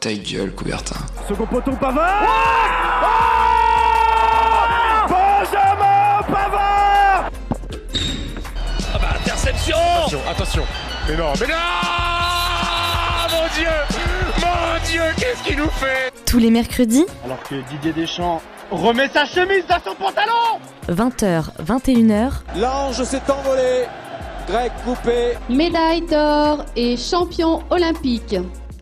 Ta gueule, Coubertin. Second poteau, Pavard oh Benjamin Pavard Ah bah interception Attention, attention. Mais non, mais non Mon Dieu Mon Dieu, qu'est-ce qu'il nous fait Tous les mercredis, Alors que Didier Deschamps remet sa chemise dans son pantalon 20h, 21h, L'ange s'est envolé. Grec coupé. médaille d'or et champion olympique.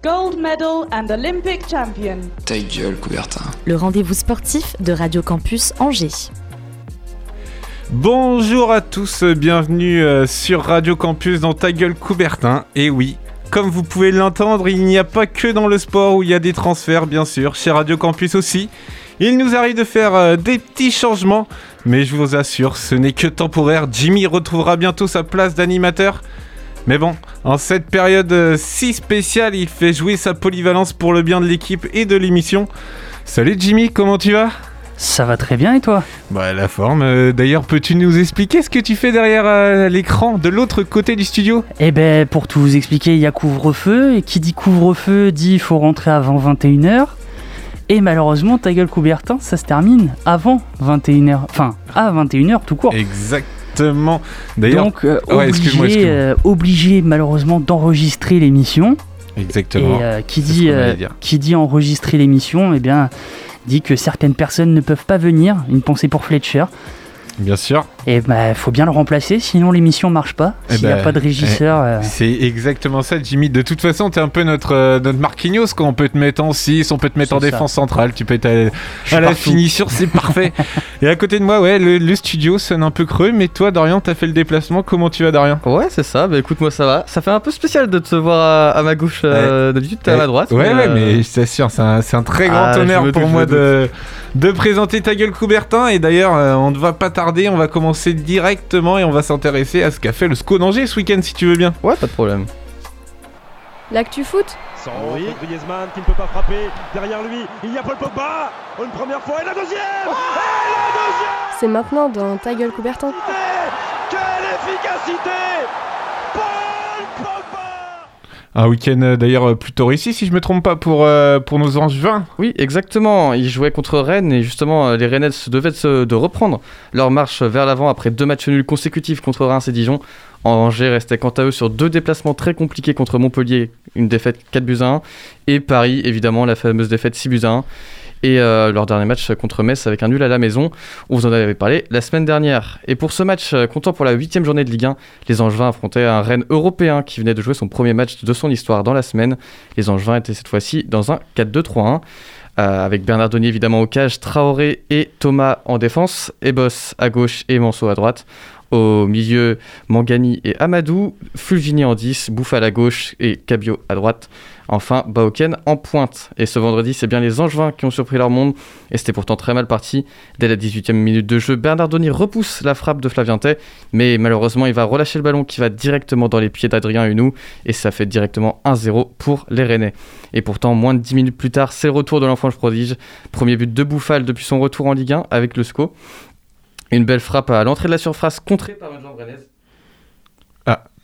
Gold medal and Olympic champion. Ta gueule, Coubertin. le rendez-vous sportif de Radio Campus Angers. Bonjour à tous, bienvenue euh, sur Radio Campus dans Ta gueule Coubertin. Et oui, comme vous pouvez l'entendre, il n'y a pas que dans le sport où il y a des transferts, bien sûr, chez Radio Campus aussi. Il nous arrive de faire euh, des petits changements, mais je vous assure, ce n'est que temporaire. Jimmy retrouvera bientôt sa place d'animateur. Mais bon, en cette période euh, si spéciale, il fait jouer sa polyvalence pour le bien de l'équipe et de l'émission. Salut Jimmy, comment tu vas? Ça va très bien et toi? Bah la forme. euh, D'ailleurs, peux-tu nous expliquer ce que tu fais derrière euh, l'écran de l'autre côté du studio? Eh ben pour tout vous expliquer, il y a couvre-feu et qui dit couvre-feu dit il faut rentrer avant 21h. Et malheureusement, ta gueule Coubertin, ça se termine avant 21h. Enfin, à 21h tout court. Exactement. D'ailleurs, Donc euh, ouais, obligé, euh, obligé malheureusement d'enregistrer l'émission. exactement. Et euh, qui, dit, euh, qui dit enregistrer l'émission, eh bien dit que certaines personnes ne peuvent pas venir. Une pensée pour Fletcher. Bien sûr. Et bah faut bien le remplacer, sinon l'émission marche pas. Eh S'il n'y a ben, pas de régisseur. euh, C'est exactement ça, Jimmy. De toute façon, t'es un peu notre, euh, notre Marquinhos. Quoi. On peut te mettre en 6, on peut te mettre en ça. défense centrale, tu peux être à, la partout. finition, c'est parfait. Et à côté de moi, ouais, le, le studio sonne un peu creux, mais toi, Dorian, t'as fait le déplacement. Comment tu vas, Dorian? Ouais, c'est ça. Bah écoute, moi ça va. Ça fait un peu spécial de te voir à, à ma gauche. euh, D'habitude, t'es à ma droite. Ouais, ouais, euh, mais je t'assure, c'est un, c'est un très grand Ah, honneur me pour doute, moi de, de présenter ta gueule Coubertin. Et d'ailleurs, euh, on ne va pas tarder, on va commencer directement et on va s'intéresser à ce qu'a fait le SCO d'Angers ce week-end, si tu veux bien. Ouais, pas de problème. L'actu foot Sans Griezmann qui ne peut pas frapper. Derrière lui, il y a Paul Pogba Une première fois et la deuxième Et la deuxième C'est maintenant dans Ta gueule Coubertin. Quelle efficacité Un week-end euh, d'ailleurs euh, plutôt réussi, si je me trompe pas, pour, euh, pour nos Angevins. Oui, exactement. Ils jouaient contre Rennes et justement, euh, les Rennais se devaient de, se- de reprendre leur marche vers l'avant après deux matchs nuls consécutifs contre Reims et Dijon. Angers restait quant à eux sur deux déplacements très compliqués contre Montpellier, une défaite 4 buts à 1, et Paris, évidemment, la fameuse défaite 6 buts à 1. Et euh, leur dernier match contre Metz avec un nul à la maison. On vous en avait parlé la semaine dernière. Et pour ce match, euh, comptant pour la huitième journée de Ligue 1, les Angevins affrontaient un Rennes européen qui venait de jouer son premier match de son histoire dans la semaine. Les Angevins étaient cette fois-ci dans un 4-2-3-1. euh, avec Bernard Donnier évidemment au cage, Traoré et Thomas en défense, Ebos à gauche et Manso à droite. Au milieu, Mangani et Amadou, Fulgini en 10, Bouffal à gauche et Cabio à droite. Enfin, Baoken en pointe. Et ce vendredi, c'est bien les Angevins qui ont surpris leur monde. Et c'était pourtant très mal parti. Dès la 18e minute de jeu, Bernard Donny repousse la frappe de Flavien Tay. Mais malheureusement, il va relâcher le ballon qui va directement dans les pieds d'Adrien Hunou. Et ça fait directement 1-0 pour les Rennais. Et pourtant, moins de 10 minutes plus tard, c'est le retour de l'enfant prodige. Premier but de Bouffal depuis son retour en Ligue 1 avec le SCO. Une belle frappe à l'entrée de la surface contrée par une jambe rennaise.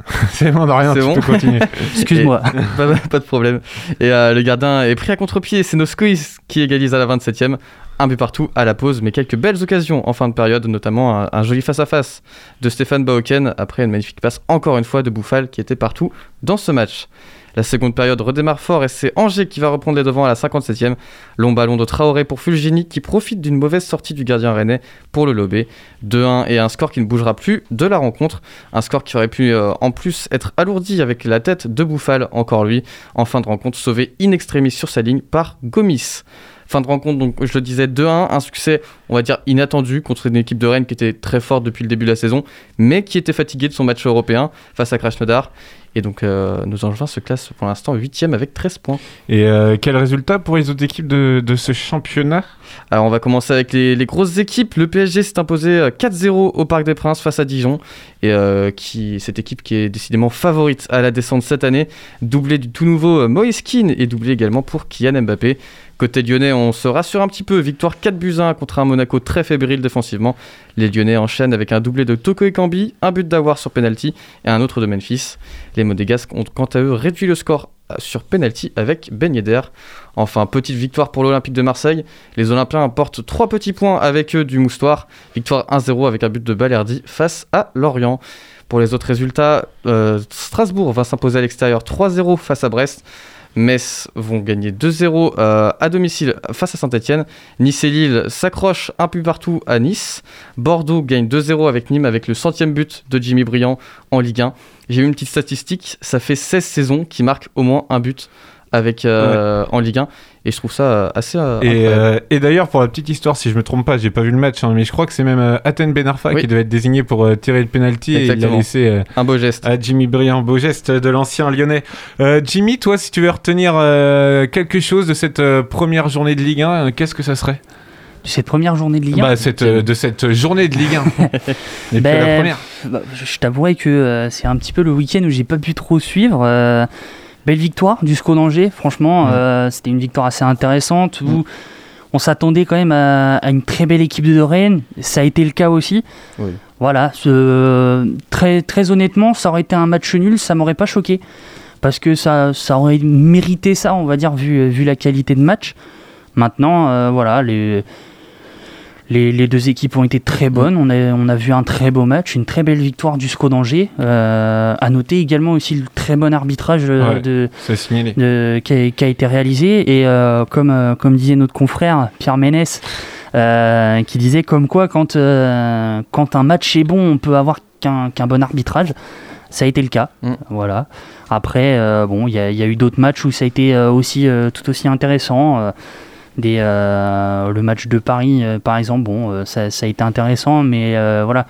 C'est bon, Dorian, C'est tu bon peux continuer. Excuse-moi. pas, pas de problème. Et euh, le gardien est pris à contre-pied. C'est Noscois qui égalise à la 27e. Un but partout à la pause, mais quelques belles occasions en fin de période, notamment un, un joli face-à-face de Stéphane Baoken après une magnifique passe encore une fois de Bouffal qui était partout dans ce match. La seconde période redémarre fort et c'est Angers qui va reprendre les devants à la 57e. Long ballon de Traoré pour Fulgini qui profite d'une mauvaise sortie du gardien rennais pour le lober. 2-1 et un score qui ne bougera plus de la rencontre. Un score qui aurait pu euh, en plus être alourdi avec la tête de Bouffal, encore lui, en fin de rencontre sauvé in extremis sur sa ligne par Gomis. Fin de rencontre, donc je le disais 2-1, un succès, on va dire, inattendu contre une équipe de Rennes qui était très forte depuis le début de la saison, mais qui était fatiguée de son match européen face à Krasnodar. Et donc euh, nos Angevins se classent pour l'instant 8ème avec 13 points. Et euh, quel résultat pour les autres équipes de, de ce championnat? Alors on va commencer avec les, les grosses équipes. Le PSG s'est imposé euh, 4-0 au Parc des Princes face à Dijon. Et euh, qui, cette équipe qui est décidément favorite à la descente cette année. Doublé du tout nouveau euh, Moïse Kean et doublé également pour Kylian Mbappé. Côté lyonnais, on se rassure un petit peu. Victoire 4 buts à 1 contre un Monaco très fébrile défensivement. Les lyonnais enchaînent avec un doublé de Toko Ekambi, un but d'avoir sur penalty et un autre de Memphis. Les Monégasques ont quant à eux réduit le score sur penalty avec Ben Yedder. Enfin, petite victoire pour l'Olympique de Marseille. Les Olympiens apportent 3 petits points avec eux du moustoir. Victoire 1-0 avec un but de Balerdi face à Lorient. Pour les autres résultats, euh, Strasbourg va s'imposer à l'extérieur 3-0 face à Brest. Metz vont gagner 2-0 euh, à domicile face à Saint-Etienne. Nice et Lille s'accrochent un peu partout à Nice. Bordeaux gagne 2-0 avec Nîmes avec le centième but de Jimmy Briand en Ligue 1. J'ai eu une petite statistique, ça fait 16 saisons qui marquent au moins un but avec, euh, en Ligue 1 et je trouve ça euh, assez euh, Et, euh, et d'ailleurs, pour la petite histoire, si je me trompe pas, j'ai pas vu le match, hein, mais je crois que c'est même euh, Aten Ben Arfa Oui. qui devait être désigné pour euh, tirer le penalty et il a laissé euh, un beau geste. à Jimmy Briand, beau geste de l'ancien lyonnais. Euh, Jimmy, toi, si tu veux retenir euh, quelque chose de cette euh, première journée de Ligue 1, euh, qu'est-ce que ça serait? Cette première journée de Ligue 1 bah, cette, euh, De cette journée de Ligue 1. et Ben, puis la première. bah, je je t'avouerais que euh, c'est un petit peu le week-end où j'ai pas pu trop suivre. euh, belle victoire du SCO d'Angers, franchement, euh, c'était une victoire assez intéressante où Mm. on s'attendait quand même à, à une très belle équipe de Rennes. Ça a été le cas aussi. Oui. Voilà, ce- très, très honnêtement, ça aurait été un match nul, ça m'aurait pas choqué. Parce que ça, ça aurait mérité ça, on va dire, vu, vu la qualité de match. Maintenant, euh, voilà, les, les, les deux équipes ont été très bonnes. On a, on a vu un très beau match, une très belle victoire du SCO d'Angers. Euh, à noter également aussi le très bon arbitrage euh, Ouais. de, C'est signalé. de- qui, a, qui a été réalisé. Et euh, comme, comme disait notre confrère Pierre Ménès, euh, qui disait comme quoi quand, quand un match est bon, on peut avoir qu'un bon arbitrage. Ça a été le cas. Mm. Voilà. Après, bon, il y, a- il y a eu d'autres matchs où ça a été aussi tout aussi intéressant. Euh, le match de Paris, euh, par exemple, bon, euh, ça, a été intéressant, mais voilà.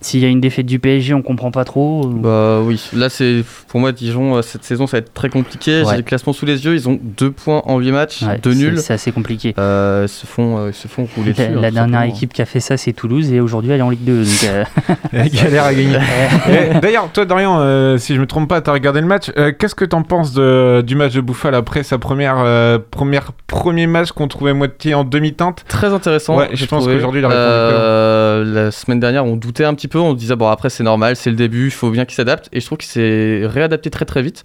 S'il y a une défaite du PSG, on comprend pas trop. Bah oui, là c'est pour moi Dijon euh, cette saison ça va être très compliqué. Ouais. J'ai le classement sous les yeux, ils ont deux points en 8 matchs, Ouais, deux nuls. C'est assez compliqué. Euh, ils se font euh, ils se font rouler La, dessus. la hein, dernière simplement. équipe qui a fait ça, c'est Toulouse, et aujourd'hui elle est en Ligue 2. donc, euh, Elle galère à gagner. D'ailleurs, toi, Dorian, euh, si je me trompe pas, t'as regardé le match. Euh, Qu'est-ce que t'en penses de, du match de Bouffal après sa première, euh, première premier match qu'on trouvait moitié en demi-teinte? Très intéressant. Ouais, je pense qu'aujourd'hui, il a répondu Euh, La semaine dernière, on doutait un petit peu. On se disait, bon, après, c'est normal, c'est le début, il faut bien qu'il s'adapte. Et je trouve qu'il s'est réadapté très très vite.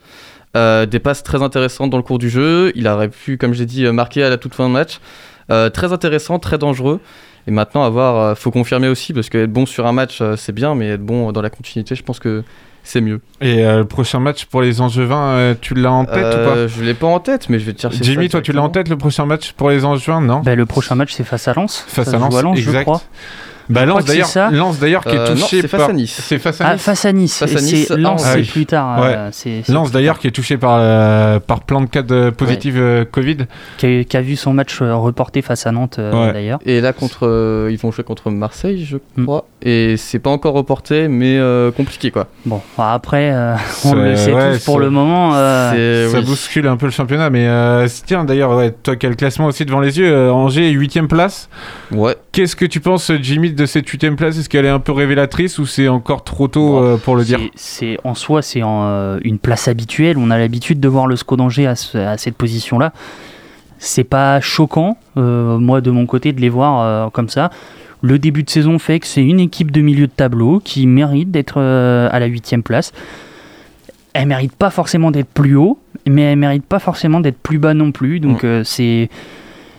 Euh, des passes très intéressantes dans le cours du jeu. Il aurait pu, comme j'ai dit, euh, marquer à la toute fin de match. Euh, très intéressant, très dangereux. Et maintenant, avoir, euh, faut confirmer aussi, parce qu'être bon sur un match, euh, c'est bien, mais être bon dans la continuité, je pense que c'est mieux. Et euh, le prochain match pour les Angevins, euh, tu l'as en tête ou Euh, Je l'ai pas en tête, mais je vais te chercher. pas Jimmy, toi, tu l'as en tête le prochain match pour les Angevins, non? Bah, le prochain match, c'est face à Lens. Face Ça à Lens, je exact. crois. Bah, Lens d'ailleurs, ça. Lens d'ailleurs qui est Euh, non, touché c'est face par. à Nice. C'est face à Ah, Nice. face à Nice. Face à Et Nice, c'est Lens, ah, oui. plus tard. Ouais. euh, c'est- c'est Lens plus d'ailleurs tard. qui est touché par, euh, par plein de cas de positifs euh, Covid. Qui a, qui a vu son match reporté face à Nantes euh, Ouais. d'ailleurs. Et là, contre, euh, ils vont jouer contre Marseille, je Mm. crois. Et c'est pas encore reporté, mais euh, compliqué quoi. Bon, après, euh, on le sait ouais, tous pour le moment. euh, C'est- Ça oui. bouscule un peu le championnat, mais euh, tiens d'ailleurs, ouais, toi qui as le classement aussi devant les yeux, Angers 8ème place. Ouais. Qu'est-ce que tu penses, Jimmy, de cette 8ème place? Est-ce qu'elle est un peu révélatrice ou c'est encore trop tôt Bon, euh, pour le dire? c'est- en soi, c'est euh, une place habituelle. On a l'habitude de voir le SCO d'Angers à, ce- à cette position-là. C'est pas choquant, euh, moi de mon côté, de les voir comme ça. Le début de saison fait que c'est une équipe de milieu de tableau qui mérite d'être à la huitième place. Elle mérite pas forcément d'être plus haut, mais elle mérite pas forcément d'être plus bas non plus. Donc euh, c'est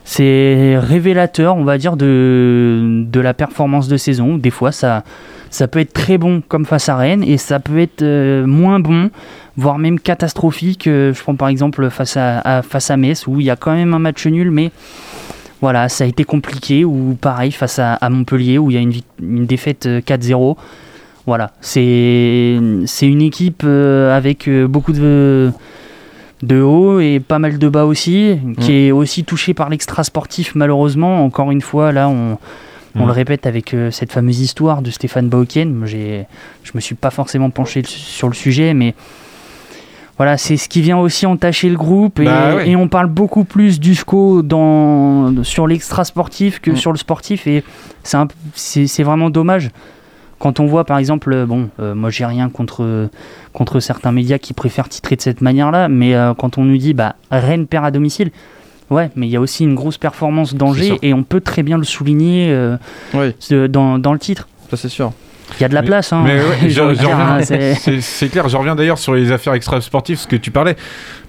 c'est révélateur, on va dire, de, de la performance de saison. Des fois, ça, ça peut être très bon comme face à Rennes et ça peut être euh, moins bon, voire même catastrophique. Euh, je prends par exemple face à, face à Metz où il y a quand même un match nul, mais voilà, ça a été compliqué. Ou pareil face à, Montpellier où il y a une, une défaite euh, 4-0. Voilà, c'est une équipe euh, avec euh, beaucoup de de haut et pas mal de bas aussi, qui Mm. est aussi touché par l'extra sportif malheureusement. Encore une fois, là, on, on Mm. le répète avec euh, cette fameuse histoire de Stéphane Bauken. Je me suis pas forcément penché sur le sujet, mais voilà, c'est ce qui vient aussi entacher le groupe et, Bah ouais. et on parle beaucoup plus du SCO dans, sur l'extra sportif que Mm. sur le sportif et c'est vraiment dommage. Quand on voit par exemple, euh, bon, euh, moi j'ai rien contre, contre certains médias qui préfèrent titrer de cette manière-là, mais euh, quand on nous dit bah, Rennes perd à domicile, ouais, mais il y a aussi une grosse performance d'Angers et on peut très bien le souligner Oui, dans, dans le titre. ça c'est sûr. Il y a de la Mais- place, hein. C'est- clair, je reviens d'ailleurs sur les affaires extra-sportives, ce que tu parlais.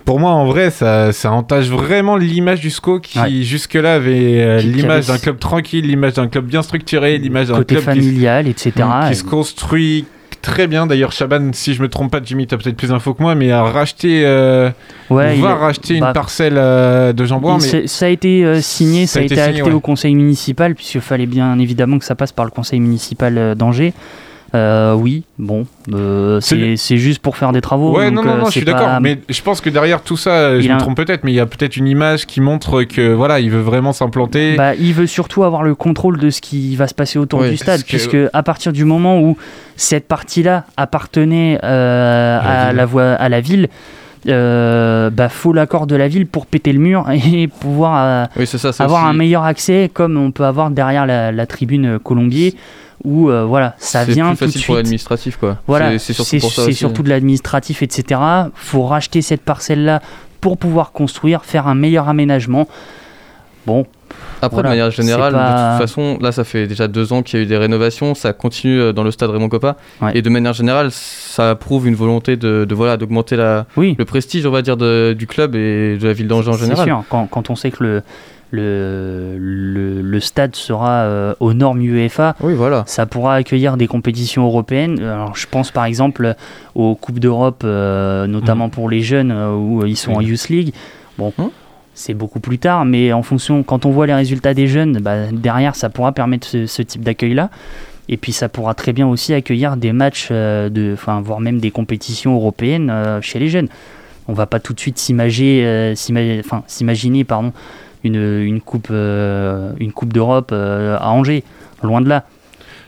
Pour moi, en vrai, ça, ça entache vraiment l'image du SCO qui, Ouais. jusque-là, avait euh, l'image d'un club tranquille, l'image d'un club bien structuré, l'image d'un côté club qui, familial, etc. qui Et- se construit très bien. D'ailleurs, Chaban, si je me trompe pas, Jimmy, t'as peut-être plus d'infos que moi, mais a racheté, euh, Ouais, va racheter bah, une parcelle euh, de Jean-Bois. Mais... Ça a été euh, signé, ça, a été, signé, acté ouais. au conseil municipal, puisqu'il fallait bien évidemment que ça passe par le conseil municipal euh, d'Angers. Euh, oui, bon, euh, C'est juste pour faire des travaux. Ouais, donc, non, non, euh, non, je suis d'accord. Mais je pense que derrière tout ça, je Il me a trompe peut-être, mais il y a peut-être une image qui montre que voilà, il veut vraiment s'implanter. Bah, il veut surtout avoir le contrôle de ce qui va se passer autour du stade, que- puisque à partir du moment où cette partie-là appartenait euh, À la à, ville. la voie, à la ville, euh, bah, faut l'accord de la ville pour péter le mur et pouvoir euh, Oui, ça. avoir aussi- un meilleur accès, comme on peut avoir derrière la, la tribune Colombier, où euh, voilà, ça c'est vient plus tout de facile pour suite. l'administratif, quoi. Voilà, C'est- c'est surtout c'est pour ça c'est surtout de l'administratif, etc. faut racheter cette parcelle-là pour pouvoir construire, faire un meilleur aménagement. Bon. Après, voilà, de manière générale, c'est pas- de toute façon, là, ça fait déjà deux ans qu'il y a eu des rénovations, ça continue euh, dans le stade Raymond Coppa. Ouais. Et de manière générale, ça prouve une volonté de, de, voilà, d'augmenter la, Oui. le prestige, on va dire, de- du club et de la ville d'Angers en C'est général. sûr, quand, quand on sait que le, le, le, le stade sera euh, aux normes UEFA, Oui, voilà. ça pourra accueillir des compétitions européennes. Alors, je pense par exemple aux Coupes d'Europe, euh, notamment pour les jeunes, euh, où ils sont en. Youth League. Bon, Hum. c'est beaucoup plus tard, mais en fonction, quand on voit les résultats des jeunes, bah, derrière, ça pourra permettre ce, ce type d'accueil-là. Et puis ça pourra très bien aussi accueillir des matchs, euh, de, voire même des compétitions européennes euh, chez les jeunes. On va pas tout de suite s'imager, euh, s'imaginer pardon, une, une coupe, euh, une coupe d'Europe euh, à Angers, loin de là.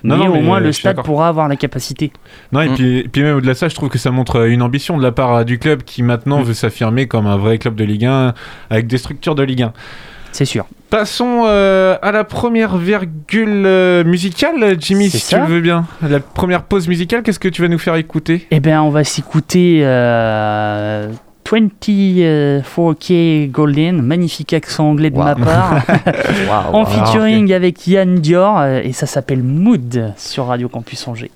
Non, mais non, au mais, moins euh, le stade pourra avoir la capacité. Non, et Mm. puis, et puis même au-delà de ça, je trouve que ça montre une ambition de la part du club qui maintenant Mm. veut s'affirmer comme un vrai club de Ligue 1 avec des structures de Ligue 1. C'est sûr. Passons euh, à la première virgule musicale, Jimmy, si ça. tu le veux bien. La première pause musicale, qu'est-ce que tu vas nous faire écouter? Eh bien, on va s'écouter euh, 24K Golden, magnifique accent anglais de ma Wow. part, en wow. featuring avec Yann Dior, euh, et ça s'appelle Mood sur Radio Campus Angers.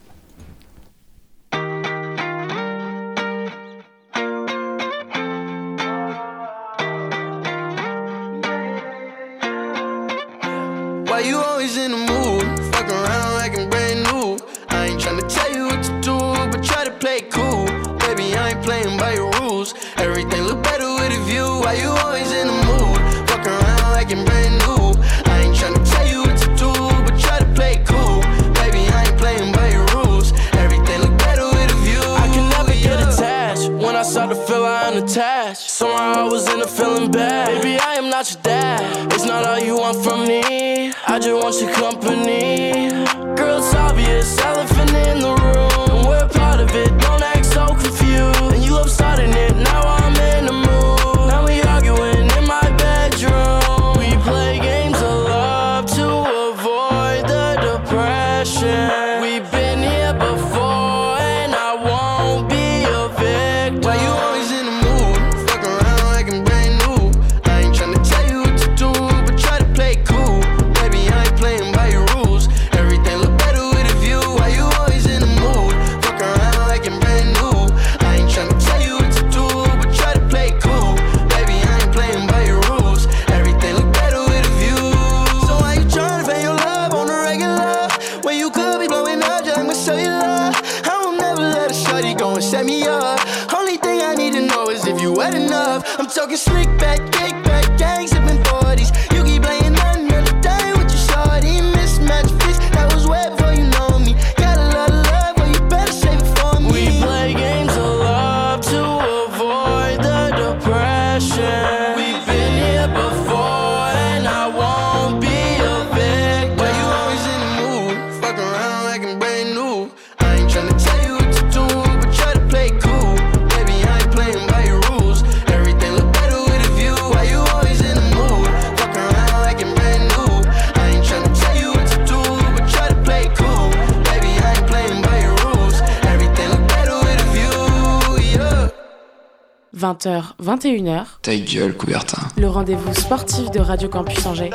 21h. Ta gueule, Coubertin. Le rendez-vous sportif de Radio Campus Angers.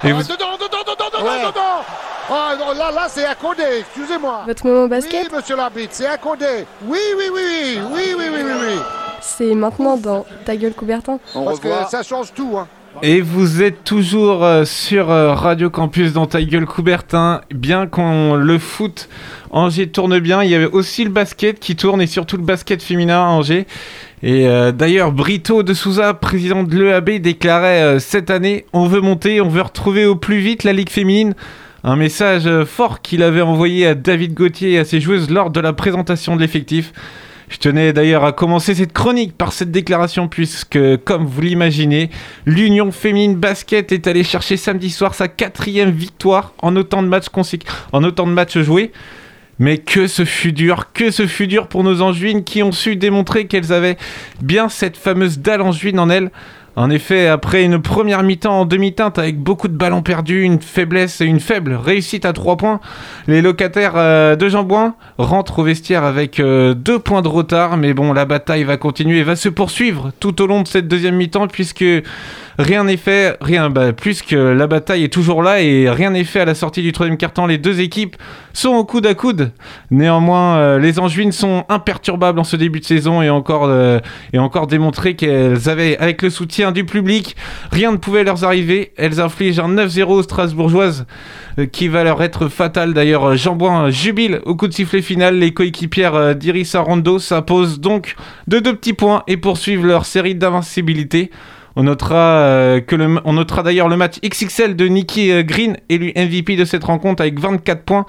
Ah, et vous... Dedans, dedans, dedans, ouais. dedans Oh ah, non, là, là, c'est accordé, excusez-moi. Votre moment basket Oui, monsieur l'arbitre, c'est accordé. Oui, oui, oui, oui, oui, oui, oui, oui. oui. C'est maintenant dans Ta gueule, Coubertin. Parce que ça change tout, hein. Et vous êtes toujours euh, sur euh, Radio Campus dans ta gueule Coubertin. Bien qu'on le foot Angers tourne bien, il y avait aussi le basket qui tourne et surtout le basket féminin à Angers. Et euh, d'ailleurs, Brito de Souza, président de l'EAB, déclarait euh, cette année on veut monter, on veut retrouver au plus vite la Ligue féminine. Un message euh, fort qu'il avait envoyé à David Gauthier et à ses joueuses lors de la présentation de l'effectif. Je tenais d'ailleurs à commencer cette chronique par cette déclaration puisque, comme vous l'imaginez, l'Union féminine basket est allée chercher samedi soir sa quatrième victoire en autant de matchs, conséc- en autant de matchs joués. Mais que ce fut dur, que ce fut dur pour nos Angevines qui ont su démontrer qu'elles avaient bien cette fameuse dalle Angevine en elles. En effet, après une première mi-temps en demi-teinte avec beaucoup de ballons perdus, une faiblesse et une faible réussite à 3 points, les locataires euh, de Jean-Bouin rentrent au vestiaire avec 2 points de retard. Mais bon, la bataille va continuer et va se poursuivre tout au long de cette deuxième mi-temps puisque rien n'est fait, rien, bah, plus que la bataille est toujours là et rien n'est fait à la sortie du troisième quart-temps. Les deux équipes sont au coude à coude. Néanmoins, euh, les Angevines sont imperturbables en ce début de saison et encore, euh, et qu'elles avaient, avec le soutien du public, rien ne pouvait leur arriver. Elles infligent un 9-0 aux Strasbourgeoises euh, qui va leur être fatal. D'ailleurs, Jean Boin jubile au coup de sifflet final. Les coéquipières euh, d'Iris Arando s'imposent donc de deux petits points et poursuivent leur série d'invincibilité. On notera, euh, on notera d'ailleurs le match XXL de Nikki euh, Green, élu MVP de cette rencontre avec 24 points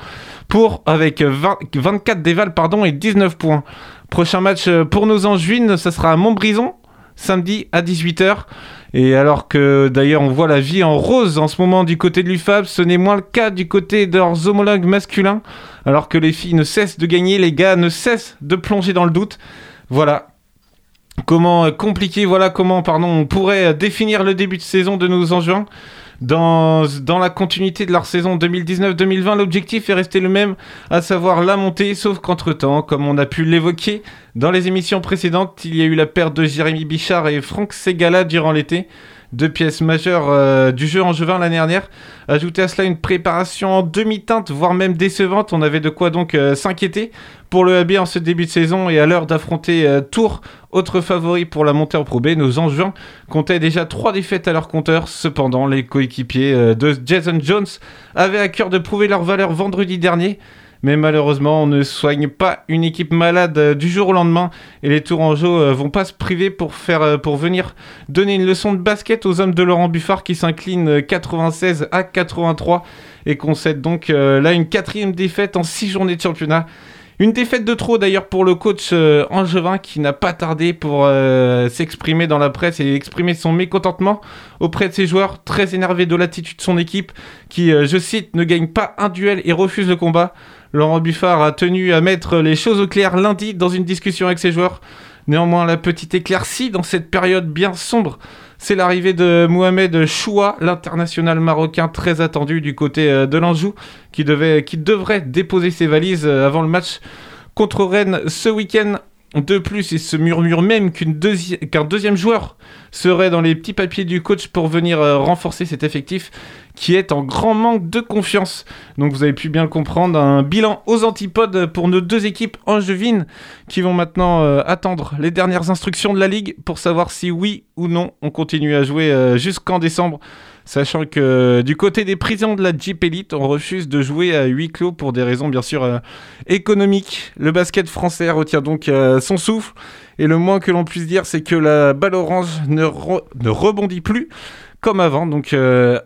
pour, avec euh, 20 24 dévals pardon, et 19 points. Prochain match euh, pour nos Angevines, ça sera à Montbrison, samedi à 18h. Et alors que d'ailleurs on voit la vie en rose en ce moment du côté de l'UFAB, ce n'est moins le cas du côté de leurs homologues masculins. Alors que les filles ne cessent de gagner, les gars ne cessent de plonger dans le doute. Voilà, comment euh, compliqué, voilà comment pardon, on pourrait euh, définir le début de saison de nos Angevins. Dans, la continuité de leur saison 2019-2020, l'objectif est resté le même, à savoir la montée, sauf qu'entre-temps, comme on a pu l'évoquer dans les émissions précédentes, il y a eu la perte de Jérémy Bichard et Franck Segala durant l'été, deux pièces majeures euh, du jeu angevin l'année dernière. Ajoutez à cela une préparation en demi-teinte, voire même décevante, on avait de quoi donc s'inquiéter pour le AB en ce début de saison et à l'heure d'affronter Tours, autre favori pour la montée en Pro nos Angevins comptaient déjà trois défaites à leur compteur. Cependant, les coéquipiers euh, de Jason Jones avaient à cœur de prouver leur valeur vendredi dernier. Mais malheureusement, on ne soigne pas une équipe malade euh, du jour au lendemain et les Tourangeaux euh, vont pas se priver pour, faire, pour venir donner une leçon de basket aux hommes de Laurent Buffard qui s'inclinent euh, 96 à 83 et concèdent donc là une quatrième défaite en six journées de championnat. Une défaite de trop d'ailleurs pour le coach euh, Angevin qui n'a pas tardé pour euh, s'exprimer dans la presse et exprimer son mécontentement auprès de ses joueurs, très énervés de l'attitude de son équipe qui, euh, je cite, ne gagne pas un duel et refuse le combat. Laurent Buffard a tenu à mettre les choses au clair lundi dans une discussion avec ses joueurs. Néanmoins, la petite éclaircie dans cette période bien sombre, c'est l'arrivée de Mohamed Choua, l'international marocain très attendu du côté euh, de l'Anjou, qui, devait, qui devrait déposer ses valises euh, avant le match contre Rennes ce week-end. De plus, il se murmure même qu'un deuxième joueur serait dans les petits papiers du coach pour venir euh, renforcer cet effectif qui est en grand manque de confiance. Donc vous avez pu bien comprendre, un bilan aux antipodes pour nos deux équipes angevines qui vont maintenant euh, attendre les dernières instructions de la Ligue pour savoir si oui ou non on continue à jouer euh, jusqu'en décembre. Sachant que euh, du côté des prisons de la Jeep Elite, on refuse de jouer à huis clos pour des raisons bien sûr euh, économiques. Le basket français retient donc euh, son souffle. Et le moins que l'on puisse dire, c'est que la balle orange ne, re- ne rebondit plus comme avant. Donc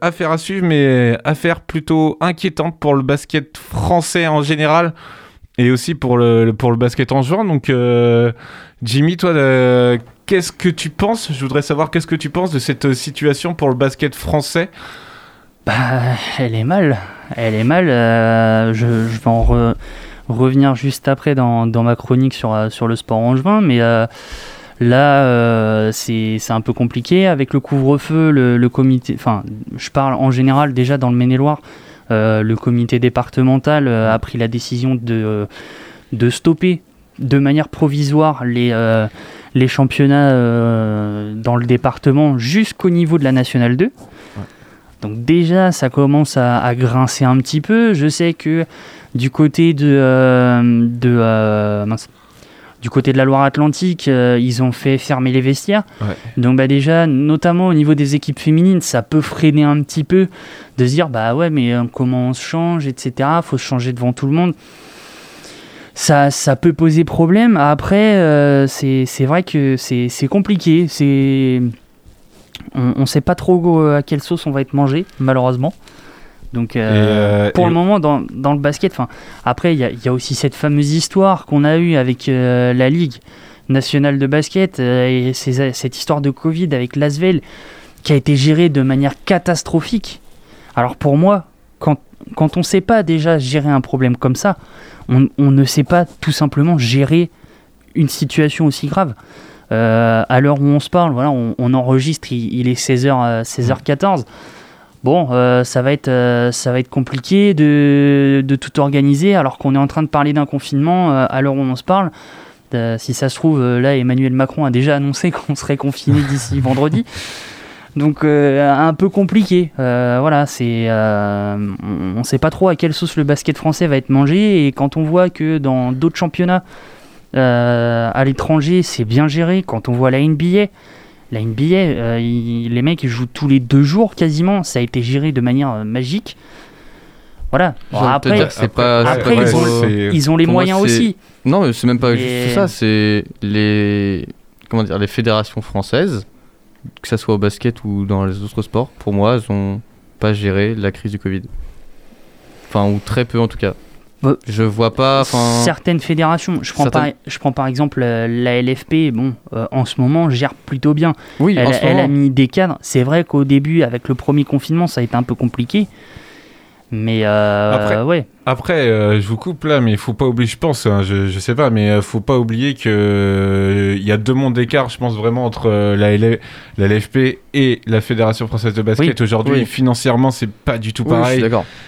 affaire à suivre, mais affaire plutôt inquiétante pour le basket français en général. Et aussi pour le, pour le basket en juin. Donc Jimmy, toi, qu'est-ce que tu penses Je voudrais savoir qu'est-ce que tu penses de cette situation pour le basket français? Bah, elle est mal. Elle est mal. euh, je, vais en re- revenir juste après dans, ma chronique sur, euh, sur le sport en juin. Mais euh, là, euh, c'est un peu compliqué. Avec le couvre-feu, le, comité. Enfin, je parle en général déjà dans le Maine-et-Loire. euh, le comité départemental euh, a pris la décision de, euh, de stopper de manière provisoire les, euh, les championnats euh, dans le département jusqu'au niveau de la Nationale 2. Donc déjà, ça commence à, à grincer un petit peu. Je sais que du côté de, euh, de mince. du côté de la Loire-Atlantique, ils ont fait fermer les vestiaires. Ouais. Donc bah déjà, notamment au niveau des équipes féminines, ça peut freiner un petit peu de se dire bah ouais mais comment on se change, etc. Faut se changer devant tout le monde. Ça, ça peut poser problème. Après, euh, c'est vrai que c'est compliqué. C'est on ne sait pas trop euh, à quelle sauce on va être mangé, malheureusement. Donc, euh, euh, pour le moment, dans, dans le basket, enfin, après, il y y a aussi cette fameuse histoire qu'on a eue avec euh, la Ligue nationale de basket et ces- cette histoire de Covid avec l'Asvel qui a été gérée de manière catastrophique. Alors, pour moi, quand, quand on ne sait pas déjà gérer un problème comme ça, on, ne sait pas tout simplement gérer une situation aussi grave. Euh, à l'heure où on se parle, voilà, on, enregistre, il, est 16h, 16h14. Bon, euh, ça, va être, euh, ça va être compliqué de, de tout organiser alors qu'on est en train de parler d'un confinement euh, à l'heure où on se parle. Euh, si ça se trouve, euh, là, Emmanuel Macron a déjà annoncé qu'on serait confiné d'ici vendredi. Donc, euh, un peu compliqué. Euh, voilà, c'est, euh, on ne sait pas trop à quelle sauce le basket français va être mangé. Et quand on voit que dans d'autres championnats, à l'étranger, c'est bien géré. Quand on voit la NBA, la NBA, euh, les mecs ils jouent tous les deux jours quasiment. Ça a été géré de manière euh, magique. Voilà. Bon, après, dire pas- après, ils, ont, ils ont les moi, moyens aussi. Non, mais c'est même pas Et- juste ça, c'est les comment dire les fédérations françaises, que ça soit au basket ou dans les autres sports, pour moi, elles ont pas géré la crise du Covid. Enfin, ou très peu en tout cas. Bah, Je vois pas. Certaines fédérations, je prends, Certaines- par, je prends par exemple euh, la LFP, bon, euh, en ce moment gère plutôt bien. Oui, elle, en ce elle a mis des cadres. C'est vrai qu'au début, avec le premier confinement, ça a été un peu compliqué. Mais euh, Après, ouais. Après, euh, je vous coupe là, mais il faut pas oublier, je pense, hein, je, je sais pas, mais euh, faut pas oublier que euh, il y a deux mondes d'écart, je pense vraiment entre la, LF la LFP et la Fédération française de basket. Oui, Aujourd'hui, oui. financièrement, c'est pas du tout pareil.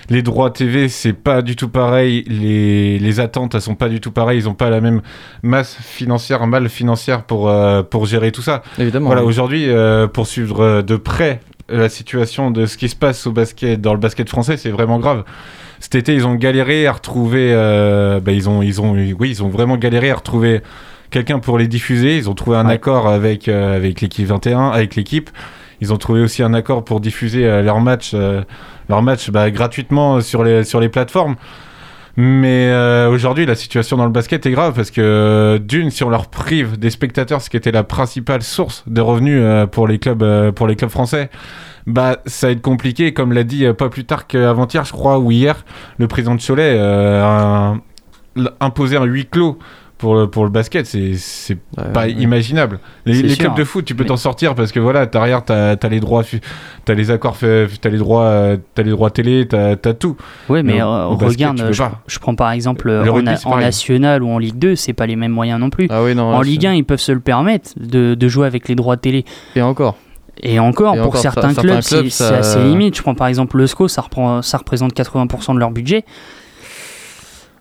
les droits TV, c'est pas du tout pareil. Les, les attentes, elles sont pas du tout pareilles. Ils ont pas la même masse financière, mal financière pour pour gérer tout ça. Évidemment. Voilà, aujourd'hui, pour suivre de près la situation de ce qui se passe au basket, dans le basket français, c'est vraiment grave. Cet été, ils ont galéré à retrouver. euh, bah, ils ont, ils ont, oui, ils ont vraiment galéré à retrouver quelqu'un pour les diffuser. Ils ont trouvé un Ouais. accord avec euh, avec l'équipe 21, avec l'équipe. Ils ont trouvé aussi un accord pour diffuser euh, leurs matchs, euh, leurs matchs bah, gratuitement sur les sur les plateformes. Mais euh, aujourd'hui, la situation dans le basket est grave parce que euh, d'une, si on leur prive des spectateurs, ce qui était la principale source de revenus euh, pour les clubs pour les clubs français, bah ça va être compliqué. Comme l'a dit pas plus tard qu'avant-hier, je crois, ou hier, le président de Cholet l- imposé un huis clos. Pour le, pour le basket, c'est Ouais, pas ouais. imaginable. Les, clubs de foot, tu peux t'en sortir parce que voilà, derrière, t'as as les droits, t'as les accords, t'as les droits, t'as les droits télé, t'as as tout. Oui, mais euh, basket, regarde, je, prends par exemple euh, Le en, rugby, national ou en Ligue 2, c'est pas les mêmes moyens non plus. Ah oui, non. en Ligue c'est- 1, ils peuvent se le permettre de, de jouer avec les droits télé. Et encore. Et encore, Et pour encore, certains, ça- clubs, ça- c'est assez limite. Je prends par exemple le SCO, ça, reprend, ça représente 80% de leur budget.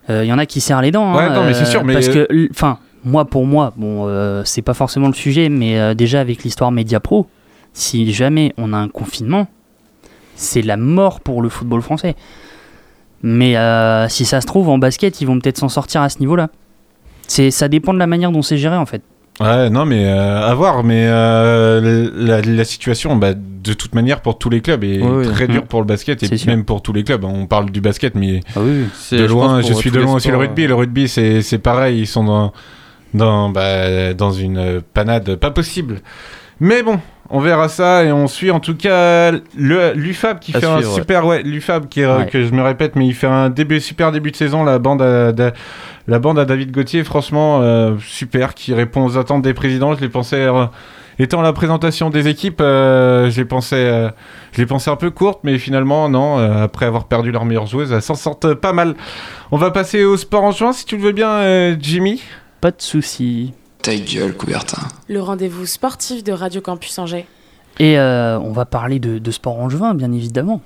Il y en a qui serrent les dents. Ouais, hein, non, mais c'est euh, sûr, mais- Parce que, l- enfin, moi pour moi, bon, euh, c'est pas forcément le sujet, mais euh, déjà avec l'histoire Media Pro, si jamais on a un confinement, c'est la mort pour le football français. Mais euh, si ça se trouve, en basket, ils vont peut-être s'en sortir à ce niveau-là. C'est, ça dépend de la manière dont c'est géré en fait. Ouais, non, mais euh, à voir. Mais euh, la, la situation, bah, de toute manière, pour tous les clubs est très dure Mm. pour le basket et sûr. même pour tous les clubs. On parle du basket, mais Ah oui, de loin, je, suis de loin aussi le rugby. Le rugby, c'est c'est pareil. Ils sont dans dans bah, dans une euh, panade pas possible. Mais bon, on verra ça et on suit. En tout cas le l'UFAB qui À fait un suivre, super ouais l'UFAB qui est, euh, Ouais. que je me répète mais il fait un début super début de saison la bande à, la bande à David Gauthier franchement euh, super qui répond aux attentes des présidents. Je les pensais euh, étant la présentation des équipes euh, je les pensais euh, je les pensais un peu courte mais finalement non euh, après avoir perdu leur meilleure joueuse elles s'en sortent pas mal. On va passer au sport en juin si tu le veux bien euh, Jimmy. Pas de soucis. Ta gueule, Coubertin. Le rendez-vous sportif de Radio Campus Angers. Et euh, on va parler de, de sport angevin, bien évidemment.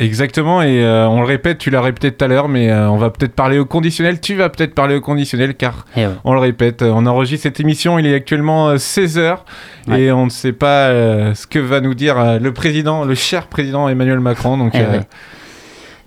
Exactement, et euh, on le répète, tu l'as répété tout à l'heure, mais euh, on va peut-être parler au conditionnel, tu vas peut-être parler au conditionnel, car Eh ouais. on le répète, on enregistre cette émission, il est actuellement 16h, et on ne sait pas euh, ce que va nous dire euh, le président, le cher président Emmanuel Macron, donc, Eh euh, ouais.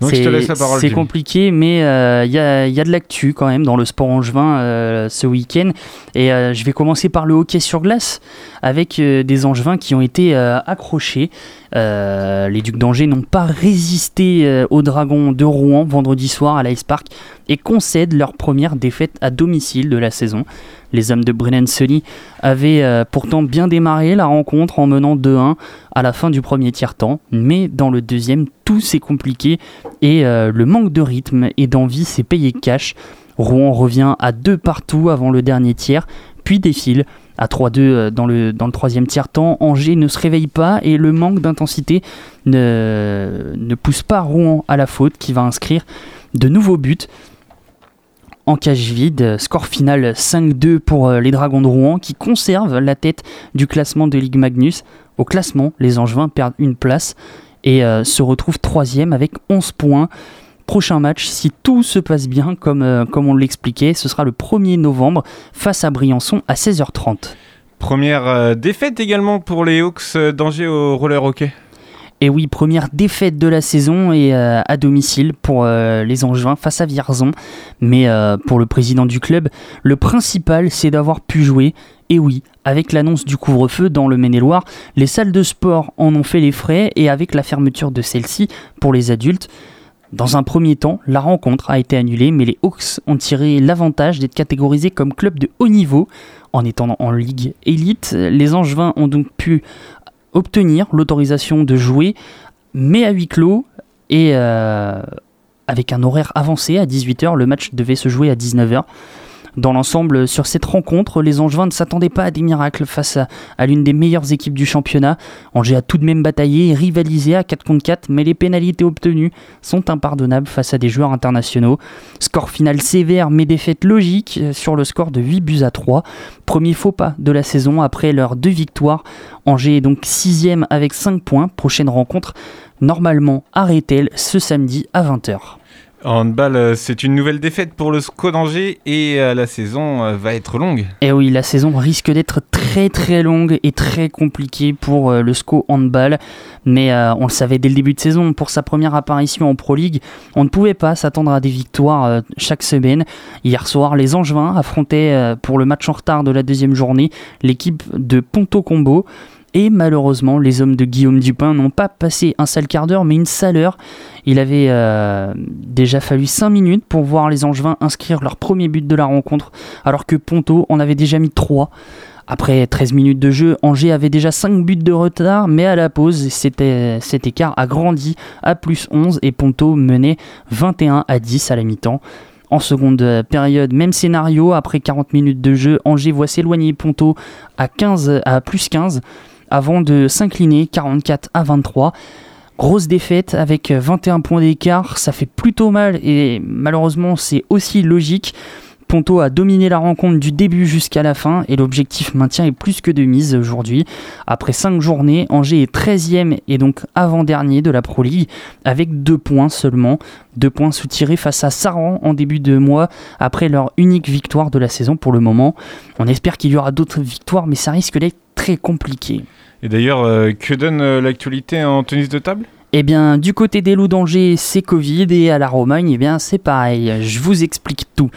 Donc je te C'est- laisse la parole. C'est Jimmy. compliqué, mais euh, il y, a, y a de l'actu quand même dans le sport angevin euh, ce week-end. Et euh, je vais commencer par le hockey sur glace avec euh, des angevins qui ont été euh, accrochés. Euh, les Ducs d'Angers n'ont pas résisté aux Dragons de Rouen vendredi soir à l'Ice Park et concèdent leur première défaite à domicile de la saison. Les hommes de Brennan Sully avaient pourtant bien démarré la rencontre en menant 2-1 à la fin du premier tiers-temps, mais dans le deuxième, tout s'est compliqué et le manque de rythme et d'envie s'est payé cash. Rouen revient à deux partout avant le dernier tiers, puis défile à 3-2 euh, dans le, troisième tiers-temps. Angers ne se réveille pas et le manque d'intensité ne, ne pousse pas Rouen à la faute qui va inscrire de nouveaux buts en cage vide. Score final 5-2 pour euh, les Dragons de Rouen qui conservent la tête du classement de Ligue Magnus. Au classement, les Angevins perdent une place et euh, se retrouvent troisième avec 11 points. Prochain match, si tout se passe bien comme, euh, comme on l'expliquait, ce sera le 1er novembre face à Briançon à 16h30. Première euh, défaite également pour les Hawks euh, d'Angers au roller hockey. Et oui, première défaite de la saison et euh, à domicile pour euh, les Angevins face à Vierzon. Mais euh, pour le président du club, le principal c'est d'avoir pu jouer. Et oui, avec l'annonce du couvre-feu dans le Maine-et-Loire, les salles de sport en ont fait les frais et avec la fermeture de celle-ci pour les adultes. Dans un premier temps, la rencontre a été annulée, mais les Hawks ont tiré l'avantage d'être catégorisés comme club de haut niveau. En étant en Ligue Élite, les Angevins ont donc pu obtenir l'autorisation de jouer, mais à huis clos et euh, avec un horaire avancé à 18h. Le match devait se jouer à 19h. Dans l'ensemble, sur cette rencontre, les Angevins ne s'attendaient pas à des miracles face à, l'une des meilleures équipes du championnat. Angers a tout de même bataillé et rivalisé à 4 contre 4, mais les pénalités obtenues sont impardonnables face à des joueurs internationaux. Score final sévère, mais défaite logique euh, sur le score de 8 buts à 3. Premier faux pas de la saison après leurs deux victoires. Angers est donc 6 avec 5 points. Prochaine rencontre, normalement à Rethel ce samedi à 20h. Handball, euh, c'est une nouvelle défaite pour le SCO d'Angers et euh, la saison euh, va être longue. Et oui, la saison risque d'être très très longue et très compliquée pour le SCO Handball. Mais on le savait dès le début de saison, pour sa première apparition en Pro League, on ne pouvait pas s'attendre à des victoires chaque semaine. Hier soir, les Angevins affrontaient pour le match en retard de la deuxième journée l'équipe de Ponto Combo. Et malheureusement, les hommes de Guillaume Dupin n'ont pas passé un sale quart d'heure, mais une sale heure. Il avait euh, déjà fallu 5 minutes pour voir les Angevins inscrire leur premier but de la rencontre, alors que Ponto en avait déjà mis 3. Après 13 minutes de jeu, Angers avait déjà 5 buts de retard, mais à la pause, cet écart a grandi à plus 11 et Ponto menait 21 à 10 à la mi-temps. En seconde période, même scénario, après 40 minutes de jeu, Angers voit s'éloigner Ponto à, 15, à plus 15 avant de s'incliner 44 à 23. Grosse défaite avec 21 points d'écart, ça fait plutôt mal et malheureusement c'est aussi logique. Ponto a dominé la rencontre du début jusqu'à la fin et l'objectif maintien est plus que de mise aujourd'hui. Après 5 journées, Angers est 13e et donc avant-dernier de la Pro League avec 2 points seulement. 2 points soutirés face à Saran en début de mois après leur unique victoire de la saison pour le moment. On espère qu'il y aura d'autres victoires mais ça risque d'être très compliqué. Et d'ailleurs, euh, que donne euh, l'actualité en tennis de table? Eh bien, du côté des loups d'Angers, c'est Covid et à la Romagne, eh bien, c'est pareil. Je vous explique tout.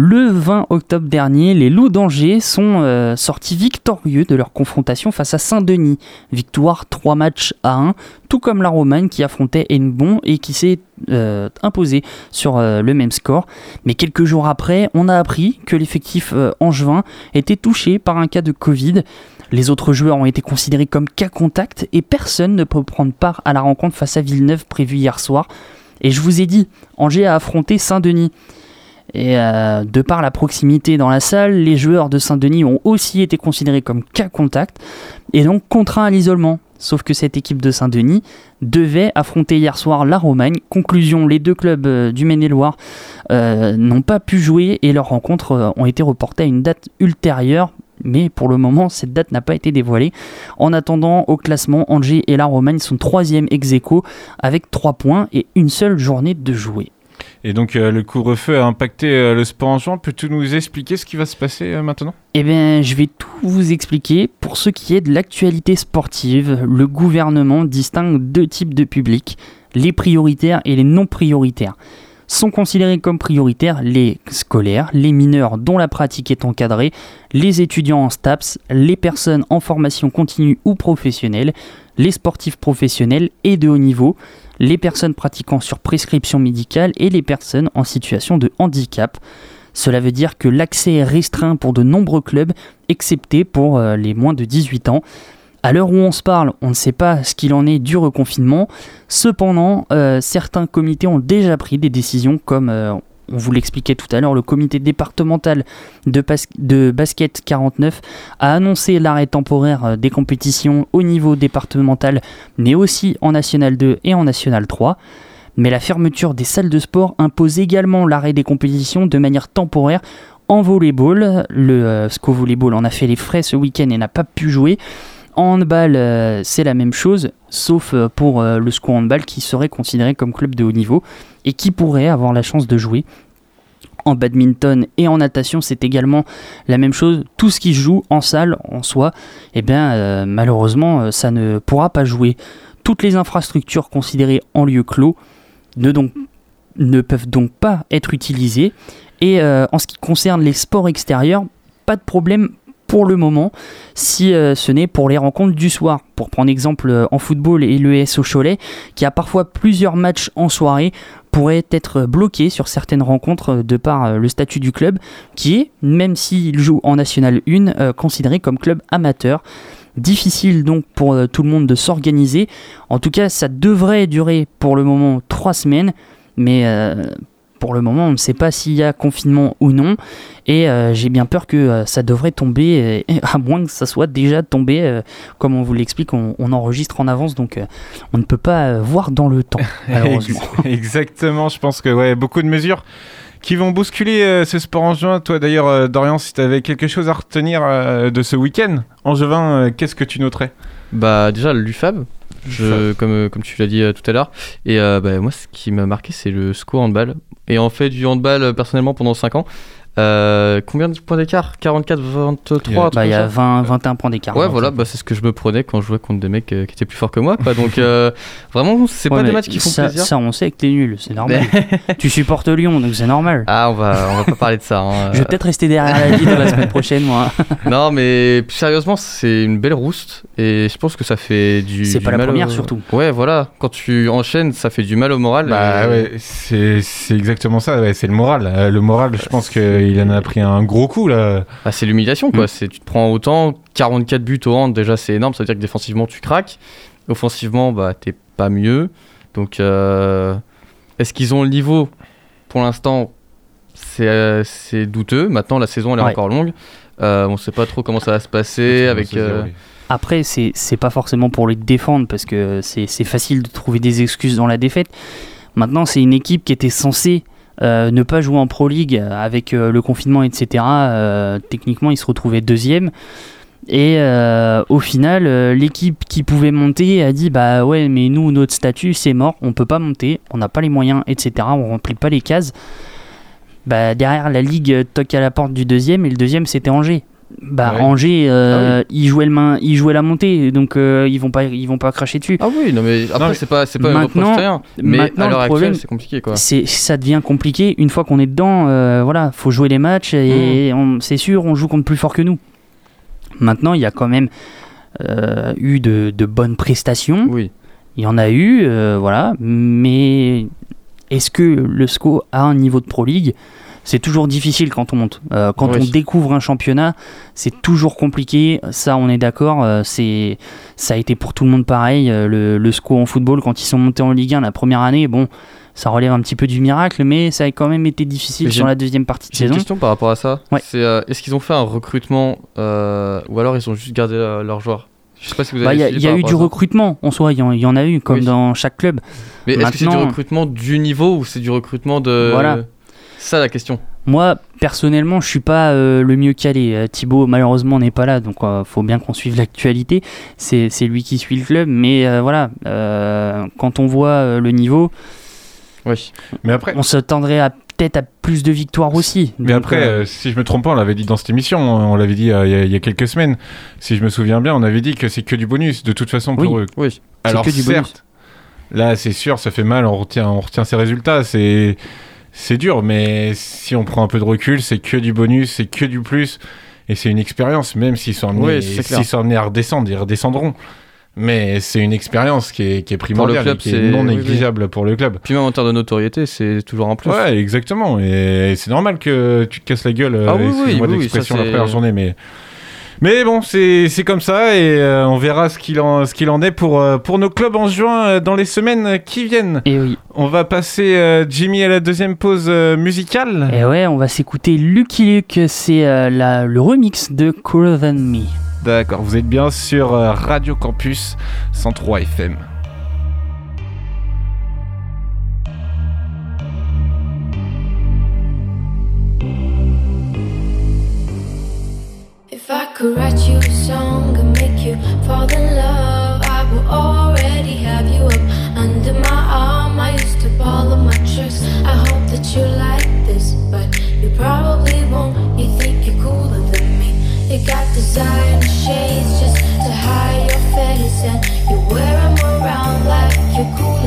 Le 20 octobre dernier, les loups d'Angers sont euh, sortis victorieux de leur confrontation face à Saint-Denis. Victoire 3 matchs à 1, tout comme la Romagne qui affrontait Hennebon et qui s'est euh, imposée sur euh, le même score. Mais quelques jours après, on a appris que l'effectif angevin était touché par un cas de Covid. Les autres joueurs ont été considérés comme cas contact et personne ne peut prendre part à la rencontre face à Villeneuve prévue hier soir. Et je vous ai dit, Angers a affronté Saint-Denis. Et euh, de par la proximité dans la salle, les joueurs de Saint-Denis ont aussi été considérés comme cas contact et donc contraints à l'isolement. Sauf que cette équipe de Saint-Denis devait affronter hier soir la Romagne. Conclusion, les deux clubs euh, du Maine-et-Loire euh, n'ont pas pu jouer et leurs rencontres ont été reportées à une date ultérieure mais pour le moment, cette date n'a pas été dévoilée. En attendant, au classement, Angers et la Romagne sont troisième ex aequo avec 3 points et une seule journée de jouer. Et donc euh, le couvre-feu a impacté euh, le sport en juin. Peux-tu nous expliquer ce qui va se passer euh, maintenant? Eh bien, je vais tout vous expliquer. Pour ce qui est de l'actualité sportive, le gouvernement distingue deux types de publics, les prioritaires et les non prioritaires. Sont considérés comme prioritaires les scolaires, les mineurs dont la pratique est encadrée, les étudiants en STAPS, les personnes en formation continue ou professionnelle, les sportifs professionnels et de haut niveau, les personnes pratiquant sur prescription médicale et les personnes en situation de handicap. Cela veut dire que l'accès est restreint pour de nombreux clubs, excepté pour euh, les moins de 18 ans. À l'heure où on se parle, on ne sait pas ce qu'il en est du reconfinement. Cependant, euh, certains comités ont déjà pris des décisions comme euh, on vous l'expliquait tout à l'heure, le comité départemental de, basket 49 a annoncé l'arrêt temporaire euh, des compétitions au niveau départemental, mais aussi en National 2 et en National 3. Mais la fermeture des salles de sport impose également l'arrêt des compétitions de manière temporaire en volleyball. Le euh, SCO Volleyball en a fait les frais ce week-end et n'a pas pu jouer. En handball, euh, c'est la même chose, sauf euh, pour euh, le SCO Handball qui serait considéré comme club de haut niveau et qui pourrait avoir la chance de jouer. En badminton et en natation, c'est également la même chose. Tout ce qui joue en salle, en soi, eh bien, malheureusement, ça ne pourra pas jouer. Toutes les infrastructures considérées en lieu clos ne, donc, ne peuvent donc pas être utilisées. Et en ce qui concerne les sports extérieurs, pas de problème pour le moment, si euh, ce n'est pour les rencontres du soir. Pour prendre exemple euh, en football et l'ES au Cholet, qui a parfois plusieurs matchs en soirée, pourrait être bloqué sur certaines rencontres euh, de par le statut du club, qui est, même s'il joue en National 1, euh, considéré comme club amateur. Difficile donc pour tout le monde de s'organiser. En tout cas, ça devrait durer pour le moment trois semaines, mais pour le moment, on ne sait pas s'il y a confinement ou non. Et euh, j'ai bien peur que euh, ça devrait tomber, euh, à moins que ça soit déjà tombé. euh, comme on vous l'explique, on, on enregistre en avance, donc euh, on ne peut pas euh, voir dans le temps, malheureusement. Ex- Exactement, je pense que ouais, beaucoup de mesures qui vont bousculer euh, ce sport en juin. Toi d'ailleurs, euh, Dorian, si tu avais quelque chose à retenir euh, de ce week-end en juin, euh, qu'est-ce que tu noterais? Bah déjà l'UFAB, je, comme, euh, comme tu l'as dit euh, tout à l'heure. Et euh, bah, moi ce qui m'a marqué c'est le SCO handball. Et en fait du handball personnellement pendant 5 ans. Euh, combien de points d'écart? 44, 23 Bah, il y a 20, 21 points d'écart. Ouais, voilà, bah, c'est ce que je me prenais quand je jouais contre des mecs euh, qui étaient plus forts que moi. Quoi. Donc, euh, vraiment, c'est Ouais, pas des matchs qui font ça, plaisir. Ça, on sait que t'es nul, c'est normal. tu supportes Lyon, donc c'est normal. Ah, on va, on va pas parler de ça. hein. Je vais peut-être rester derrière la vitre la semaine prochaine, moi. non, mais plus sérieusement, c'est une belle rouste et je pense que ça fait du. C'est pas la mal au- première, surtout. Ouais, voilà. Quand tu enchaînes, ça fait du mal au moral. Bah et- ouais, c'est c'est exactement ça, ouais, c'est le moral. Le moral, je pense qu'il en a pris un gros coup là. Bah, c'est l'humiliation, quoi. Mm. C'est, tu te prends autant, 44 buts au hand, déjà c'est énorme, ça veut dire que défensivement tu craques. Offensivement, bah t'es pas mieux. Donc, euh, est-ce qu'ils ont le niveau? Pour l'instant, c'est, euh, c'est douteux. Maintenant, la saison elle est Ouais. encore longue. Euh, on sait pas trop comment ça va se passer avec. euh, Après, c'est c'est pas forcément pour les défendre parce que c'est c'est facile de trouver des excuses dans la défaite. Maintenant, c'est une équipe qui était censée euh, ne pas jouer en Pro League avec euh, le confinement, etc. Euh, techniquement, ils se retrouvaient deuxième. Et au final, l'équipe qui pouvait monter a dit bah ouais, mais nous, notre statut, c'est mort, on peut pas monter, on n'a pas les moyens, etc. On remplit pas les cases. Bah, derrière, la ligue toque à la porte du deuxième et le deuxième, c'était Angers. Bah, Ouais. Angers, euh, ils, jouaient le main, ils jouaient la montée, donc euh, ils vont pas, ils vont pas cracher dessus. Ah oui, non mais après c'est pas, c'est pas un Maintenant-. Mais maintenant, à l'heure le problème, actuelle, c'est compliqué quoi. C'est, ça devient compliqué une fois qu'on est dedans. euh, voilà, faut jouer les matchs et on- c'est sûr, on joue contre plus fort que nous. Maintenant, il y a quand même euh, eu de, de bonnes prestations. Oui. Il y en a eu, euh, voilà. Mais est-ce que le SCO a un niveau de Pro League? C'est toujours difficile quand on monte. Euh, quand Oui. on découvre un championnat, c'est toujours compliqué. Ça, on est d'accord. euh, c'est, ça a été pour tout le monde pareil. Euh, le, le SCO en football, quand ils sont montés en Ligue 1 la première année, bon, ça relève un petit peu du miracle, mais ça a quand même été difficile sur la deuxième partie de J'ai une saison. question par rapport à ça. Ouais. C'est est-ce qu'ils ont fait un recrutement ou alors ils ont juste gardé leurs joueurs? Je sais pas si vous Bah, avez. Il y a, il y a eu du recrutement en soi, il y, en- il y en a eu comme Oui. dans chaque club. Mais est-ce que c'est du recrutement du niveau ou c'est du recrutement de Voilà. Ça la question. Moi, personnellement, je suis pas euh, le mieux calé. Euh, Thibaut, malheureusement, n'est pas là, donc euh, faut bien qu'on suive l'actualité. C'est c'est lui qui suit le club, mais euh, voilà, euh, quand on voit euh, le niveau, Oui. Mais après, on s'attendrait à peut-être à plus de victoires aussi. Mais Donc, après, euh, euh, si je me trompe pas, on l'avait dit dans cette émission, on l'avait dit euh, il y, a- il y a quelques semaines. Si je me souviens bien, on avait dit que c'est que du bonus, de toute façon, pour Oui, eux. Oui. Alors, que du certes, là, c'est sûr, ça fait mal, on retient, on retient ces résultats, c'est. C'est dur, mais si on prend un peu de recul, c'est que du bonus, c'est que du plus, et c'est une expérience, même s'ils sont amenés, Oui, sont amenés à redescendre, ils redescendront. Mais c'est une expérience qui est, qui est primordiale, club, et qui est non oui, oui. négligeable pour le club. Puis même en termes de notoriété, c'est toujours un plus. Ouais, exactement. Et c'est normal que tu te casses la gueule. Ah oui, oui, oui, la première journée, mais. Mais bon, c'est comme ça et euh, on verra ce qu'il en, en est pour, euh, pour nos clubs en juin euh, dans les semaines qui viennent. Et oui. On va passer Jimmy à la deuxième pause musicale. Et ouais, on va s'écouter Lucky Luke, c'est le remix de Cooler Than Me. D'accord, vous êtes bien sur Radio Campus 103 FM. If I could write you a song and make you fall in love, I will already have you up under my arm. I used to follow my tricks. I hope that you like this, but you probably won't. You think you're cooler than me. You got designer shades just to hide your face, and you wear 'em around like you're cooler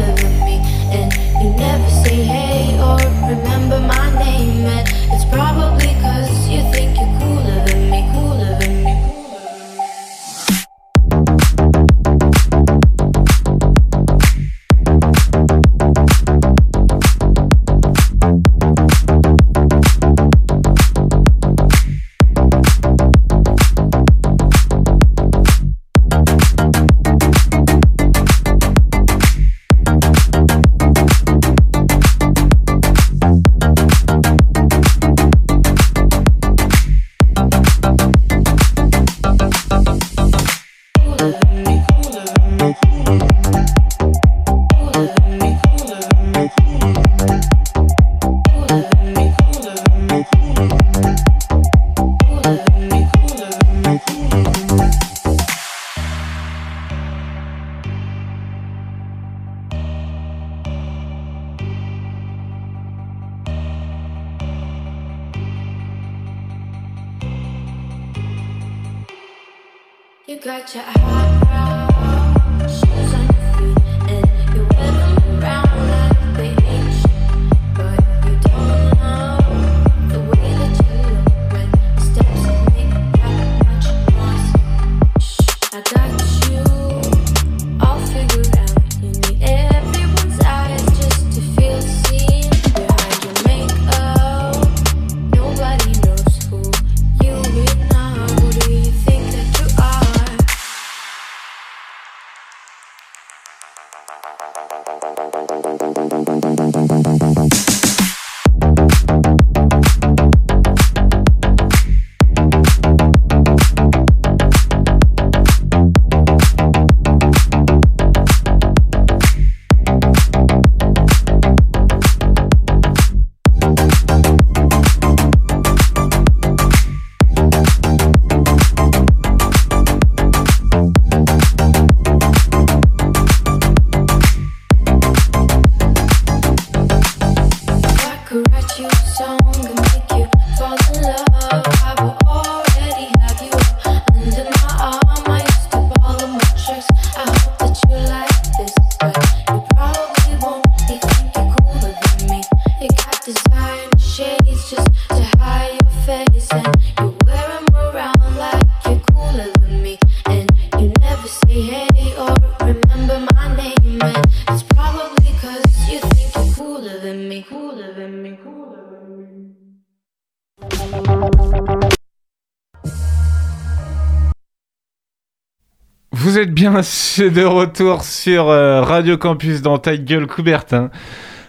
Bien de retour sur euh, Radio Campus dans ta gueule Coubertin.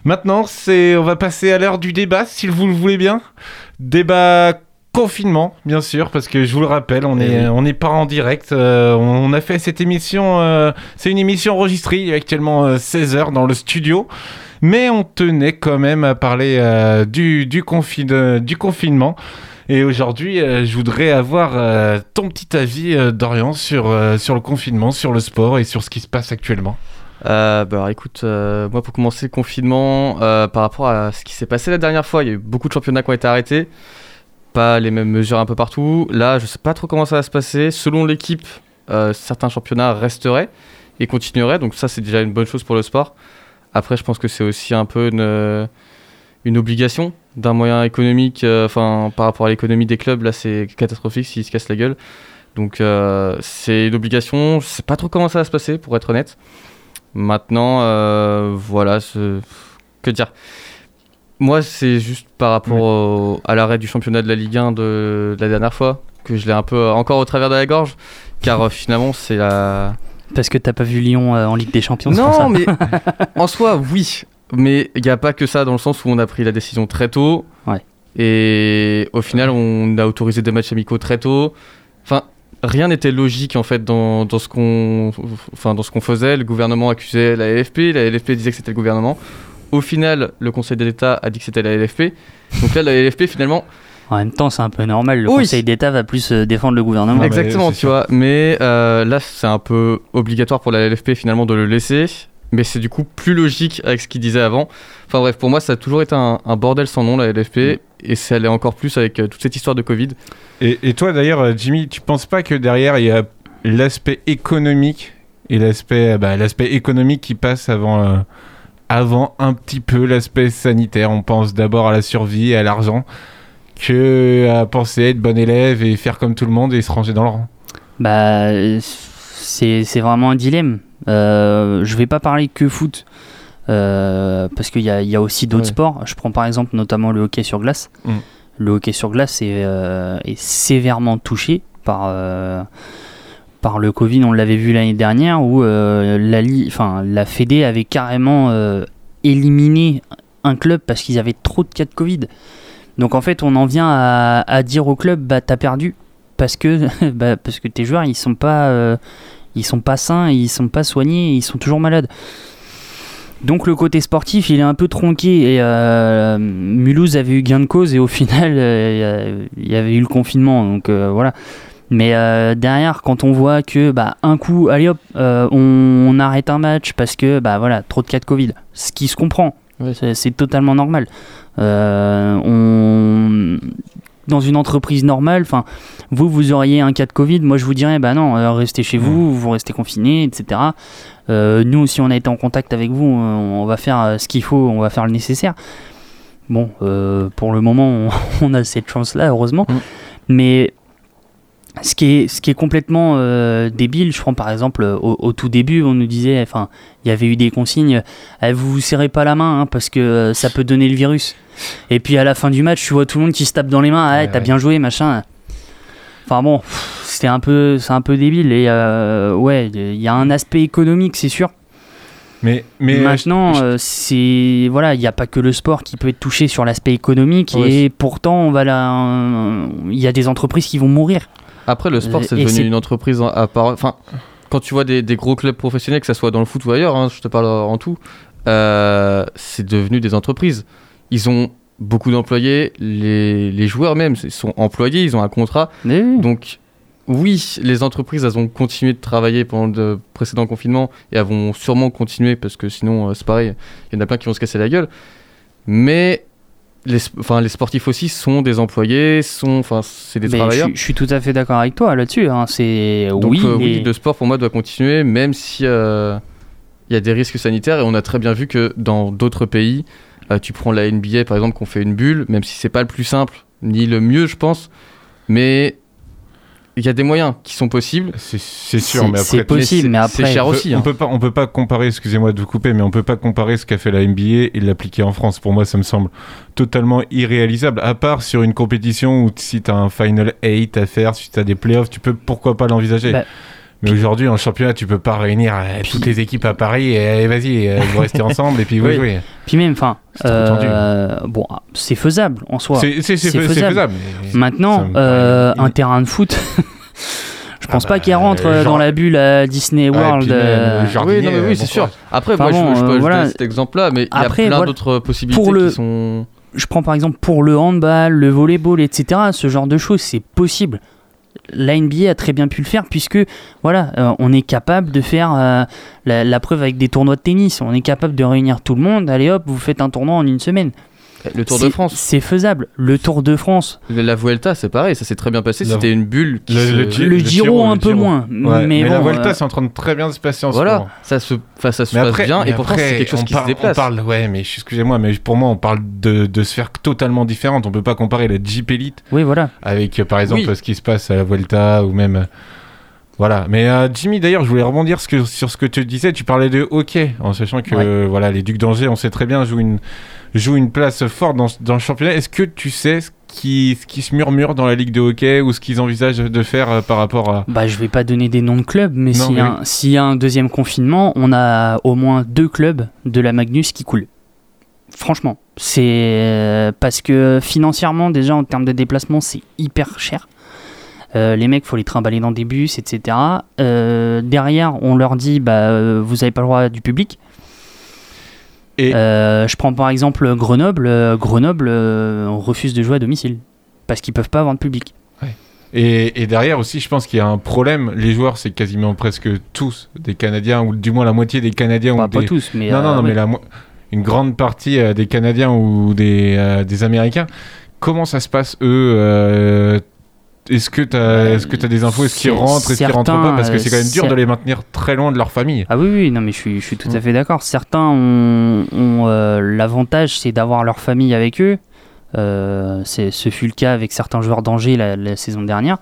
Maintenant, c'est, on va passer à l'heure du débat, si vous le voulez bien. Débat confinement, bien sûr, parce que je vous le rappelle, on Eh est, oui. on n'est pas en direct. euh, on a fait cette émission, euh, c'est une émission enregistrée, il est actuellement 16h dans le studio. Mais on tenait quand même à parler euh, du, du confinement. Et aujourd'hui, euh, je voudrais avoir euh, ton petit avis, euh, Dorian, sur, sur le confinement, sur le sport et sur ce qui se passe actuellement. Bah écoute, moi pour commencer le confinement, par rapport à ce qui s'est passé la dernière fois, il y a eu beaucoup de championnats qui ont été arrêtés, pas les mêmes mesures un peu partout. Là, je sais pas trop comment ça va se passer. Selon l'équipe, certains championnats resteraient et continueraient, donc ça c'est déjà une bonne chose pour le sport. Après, je pense que c'est aussi un peu une, une obligation d'un moyen économique, euh, enfin par rapport à l'économie des clubs, là c'est catastrophique s'ils se cassent la gueule. Donc euh, c'est une obligation, je sais pas trop comment ça va se passer pour être honnête. Maintenant, euh, voilà, que dire Moi, c'est juste par rapport au- à l'arrêt du championnat de la Ligue 1 de, de la dernière fois que je l'ai un peu encore au travers de la gorge, car finalement, c'est la. Parce que t'as pas vu Lyon euh, en Ligue des Champions, ça. Non, mais en soi, oui. Mais il n'y a pas que ça dans le sens où on a pris la décision très tôt. Et au final, on a autorisé des matchs amicaux très tôt. Enfin, rien n'était logique en fait dans, dans ce qu'on enfin, dans ce qu'on faisait. Le gouvernement accusait la LFP, la LFP disait que c'était le gouvernement. Au final, le Conseil d'État a dit que c'était la LFP. Donc là, la LFP finalement En même temps, c'est un peu normal. Le Oui. Conseil d'État va plus euh, défendre le gouvernement. Exactement, tu vois. Mais euh, là, c'est un peu obligatoire pour la LFP finalement de le laisser. Mais c'est du coup plus logique avec ce qu'il disait avant. Enfin bref, pour moi, ça a toujours été un, un bordel sans nom, la LFP. Et ça allait encore plus avec euh, toute cette histoire de Covid. Et, et toi d'ailleurs, euh, Jimmy, tu penses pas que derrière il y a l'aspect économique et l'aspect bah, l'aspect économique qui passe avant, euh, avant un petit peu l'aspect sanitaire? On pense d'abord à la survie et à l'argent que à penser être bon élève et faire comme tout le monde et se ranger dans le rang. Bah, euh, c'est c'est vraiment un dilemme. Euh, je vais pas parler que foot. euh, parce qu'il y a, il y a aussi d'autres Ouais. sports. Je prends par exemple notamment le hockey sur glace. Mm. Le hockey sur glace est, euh, est sévèrement touché par, euh, par le Covid. On l'avait vu l'année dernière où la, li- enfin, la Fédé avait carrément éliminé un club parce qu'ils avaient trop de cas de Covid. Donc en fait, on en vient à, à dire au club, bah t'as perdu parce que bah, parce que tes joueurs ils sont pas ils sont pas sains, ils sont pas soignés, ils sont toujours malades. Donc le côté sportif, il est un peu tronqué et euh, Mulhouse avait eu gain de cause et au final euh, il y avait eu le confinement donc euh, voilà. Mais derrière, quand on voit que bah, un coup, allez hop, on, on arrête un match parce que bah voilà, trop de cas de Covid, ce qui se comprend, c'est c'est totalement normal. On dans une entreprise normale, enfin, vous, vous auriez un cas de Covid, moi je vous dirais, bah non, euh, restez chez vous, vous restez confinés, etc. Euh, nous, si on a été en contact avec vous, on, on va faire euh, ce qu'il faut, on va faire le nécessaire. Bon, euh, pour le moment, on, on a cette chance-là, heureusement. Mais ce qui est, ce qui est complètement euh, débile, je prends par exemple au, au tout début, on nous disait, enfin, il y avait eu des consignes, eh, vous vous serrez pas la main hein, parce que euh, ça peut donner le virus. Et puis à la fin du match, tu vois tout le monde qui se tape dans les mains, ah, t'as bien joué, machin. Enfin bon, c'était un peu, c'est un peu débile et euh, ouais, il y a un aspect économique, c'est sûr. Mais, mais euh, maintenant, euh, c'est voilà, il n'y a pas que le sport qui peut être touché sur l'aspect économique Ouais, et pourtant, on va là, il y a des entreprises qui vont mourir. Après, le sport, c'est devenu une entreprise en- à part. Enfin, quand tu vois des, des gros clubs professionnels, que ce soit dans le foot ou ailleurs, hein, je te parle en tout, euh, c'est devenu des entreprises. Ils ont beaucoup d'employés, les, les joueurs même ils sont employés, ils ont un contrat. Donc, oui, les entreprises, elles ont continué de travailler pendant le précédent confinement et elles vont sûrement continuer parce que sinon, euh, c'est pareil, il y en a plein qui vont se casser la gueule. Mais les, enfin, les sportifs aussi sont des employés, sont, enfin, c'est des Mais travailleurs. Je, suis- je suis tout à fait d'accord avec toi là-dessus. hein, C'est Donc oui, euh, oui, le sport pour moi doit continuer, même si euh, il y a des risques sanitaires et on a très bien vu que dans d'autres pays, euh, tu prends la NBA par exemple, qu'on fait une bulle, même si c'est pas le plus simple ni le mieux, je pense, mais il y a des moyens qui sont possibles. C'est sûr, mais après c'est cher on peut- aussi. On hein. peut pas, on peut pas comparer. Excusez-moi de vous couper, mais on peut pas comparer ce qu'a fait la NBA et l'appliquer en France. Pour moi, ça me semble totalement irréalisable. À part sur une compétition où si t'as un final 8 à faire, si t'as des playoffs, tu peux pourquoi pas l'envisager. Bah. Mais aujourd'hui, en championnat, tu peux pas réunir euh, toutes les équipes à Paris et allez, vas-y, euh, vous restez ensemble et puis vous Oui. jouez. Puis même, enfin, euh, bon, c'est faisable en soi. C'est- c'est- c'est fais- c'est faisable, Maintenant, me euh, un terrain de foot, je pense pas qu'il rentre euh, genre- dans la bulle à Disney Ouais, World. euh, oui, non, mais oui, c'est sûr. Après, moi, je, Enfin bon, je peux euh, ajouter voilà. cet exemple-là, mais il y a plein voilà. d'autres possibilités Pour le- qui sont. je prends par exemple pour le handball, le volleyball, etc. Ce genre de choses, c'est possible. La NBA a très bien pu le faire puisque voilà, euh, on est capable de faire euh, la preuve avec des tournois de tennis. On est capable de réunir tout le monde. Allez hop, vous faites un tournoi en une semaine. Le Tour de France. C'est faisable. Le Tour de France. La Vuelta, c'est pareil, ça s'est très bien passé. C'était une bulle. Qui Le, se- le Gi- Le Giro, un peu moins, Ouais, mais la bon, Volta, euh, c'est en train de très bien se passer en ce Voilà, moment. ça se, enfin, ça se Mais passe après- bien, mais et pourtant après, c'est quelque chose on qui parle- se déplace. On parle, ouais, mais excusez-moi, mais pour moi, on parle de, de sphères totalement différentes. On peut pas comparer la Jeep Elite Oui, voilà. avec, euh, par exemple, Oui. ce qui se passe à la Volta ou même. euh, Voilà, mais euh, Jimmy, d'ailleurs, je voulais rebondir ce que- sur ce que tu disais. Tu parlais de hockey, en sachant que euh, voilà, les Ducs d'Angers, on sait très bien, jouent une, jouent une place forte dans, dans le championnat. Est-ce que tu sais ce qui, ce qui se murmure dans la Ligue de hockey ou ce qu'ils envisagent de faire euh, par rapport à. Bah, je vais pas donner des noms de clubs, mais s'il y, mais a un- s'il y a un deuxième confinement, on a au moins deux clubs de la Magnus qui coulent. Franchement, c'est euh, parce que financièrement, déjà en termes de déplacement, c'est hyper cher. Euh, les mecs, faut les trimballer dans des bus, etc. Euh, derrière, on leur dit, bah, vous n'avez pas le droit du public. Et Euh, je prends par exemple Grenoble. Euh, Grenoble, euh, on refuse de jouer à domicile parce qu'ils peuvent pas avoir de public. Et, et derrière aussi, je pense qu'il y a un problème. Les joueurs, c'est quasiment presque tous des Canadiens, ou du moins la moitié des Canadiens. Bah, ou pas des... tous, mais, Non, euh, non, non, ouais. mais la mo- une grande partie des Canadiens ou des, des Américains. Comment ça se passe, eux euh, Est-ce que tu as, est-ce que as des infos? Est-ce qu'ils rentrent? Est-ce qu'ils rentrent pas? Parce que euh, c'est quand même dur de les maintenir très loin de leur famille. Ah oui, oui, non, mais je suis, je suis tout à Mm. fait d'accord. Certains ont, ont, euh, l'avantage, c'est d'avoir leur famille avec eux. Euh, c'est, ce fut le cas avec certains joueurs d'Angers la, la saison dernière.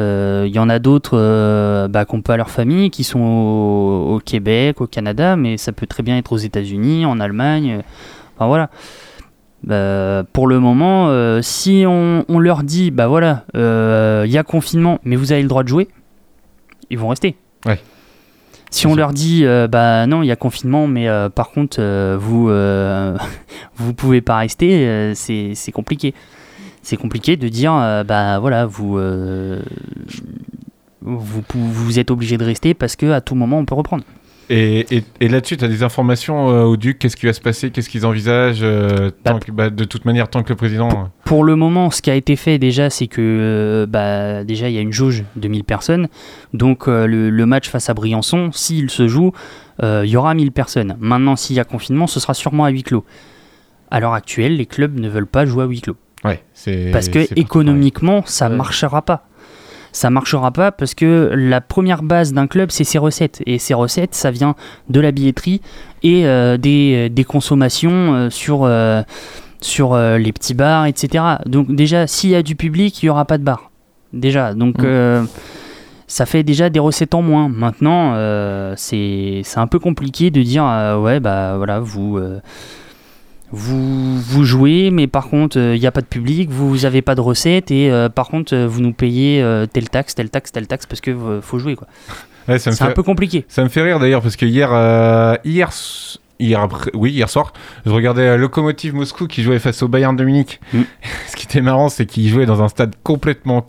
Euh, Il y en a d'autres euh, bah, qui n'ont pas leur famille, qui sont au, au Québec, au Canada, mais ça peut très bien être aux États-Unis, en Allemagne. euh, Enfin voilà. Bah, pour le moment, euh, si on, on leur dit, bah voilà, euh, il y a confinement, mais vous avez le droit de jouer, ils vont rester. Ouais. Si on leur dit, euh, bah non, il y a confinement, mais euh, par contre, euh, vous euh, vous pouvez pas rester, euh, c'est compliqué. C'est compliqué de dire, euh, bah voilà, vous, euh, vous vous êtes obligé de rester parce que à tout moment on peut reprendre. Et, et, et là-dessus, tu as des informations euh, au Duc Qu'est-ce qui va se passer Qu'est-ce qu'ils envisagent euh, tant que- bah, De toute manière, tant que le président. euh, Pour le moment, ce qui a été fait déjà, c'est que euh, bah, déjà il y a une jauge de 1000 personnes. Donc le, le match face à Briançon, s'il se joue, il y aura 1000 personnes. Maintenant, s'il y a confinement, ce sera sûrement à huis clos. À l'heure actuelle, les clubs ne veulent pas jouer à huis clos. Ouais. Parce que économiquement, ça marchera pas. Ça marchera pas parce que la première base d'un club, c'est ses recettes. Et ses recettes, ça vient de la billetterie et euh, des, des consommations euh, sur, euh, sur euh, les petits bars, etc. Donc déjà, s'il y a du public, il n'y aura pas de bar. Déjà, donc Mm. euh, ça fait déjà des recettes en moins. Maintenant, euh, c'est c'est un peu compliqué de dire, euh, ouais, bah voilà, vous... euh, vous, vous jouez, mais par contre, il n'y a pas de public, vous n'avez pas de recettes, et euh, par contre, euh, vous nous payez euh, telle taxe, telle taxe, telle taxe, parce que euh, faut jouer. quoi. Ouais, C'est un peu compliqué. Ça me fait rire d'ailleurs parce que hier, euh, hier, hier après, oui, hier soir, je regardais euh, Lokomotiv Moscou qui jouait face au Bayern de Munich. Mm. Ce qui était marrant, c'est qu'ils jouaient dans un stade complètement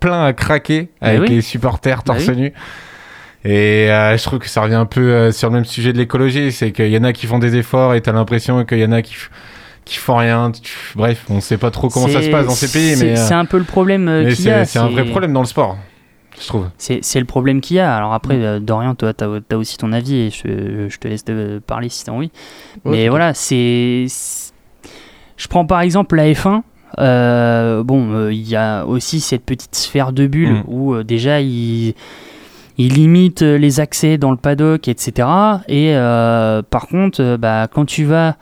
plein à craquer Bah avec oui. les supporters torse Bah oui. nu. Et euh, je trouve que ça revient un peu euh, sur le même sujet de l'écologie, c'est qu'il y en a qui font des efforts et t'as l'impression qu'il y en a qui, qui font rien. Bref, on sait pas trop comment ça se passe dans ces pays, c'est- mais, euh, C'est un peu le problème mais qu'il y a. c'est un vrai problème dans le sport, je trouve. C'est c'est le problème qu'il y a. Alors après, euh, Dorian, toi, tu as, aussi ton avis et je, je te laisse te parler si tu as envie. Ouais, Mais voilà, c'est. Je prends par exemple la F1. euh, bon, euh, il y a aussi cette petite sphère de bulle Mm. où euh, déjà il, il limite euh, les accès dans le paddock, etc. Et euh, par contre, euh, bah, quand tu vas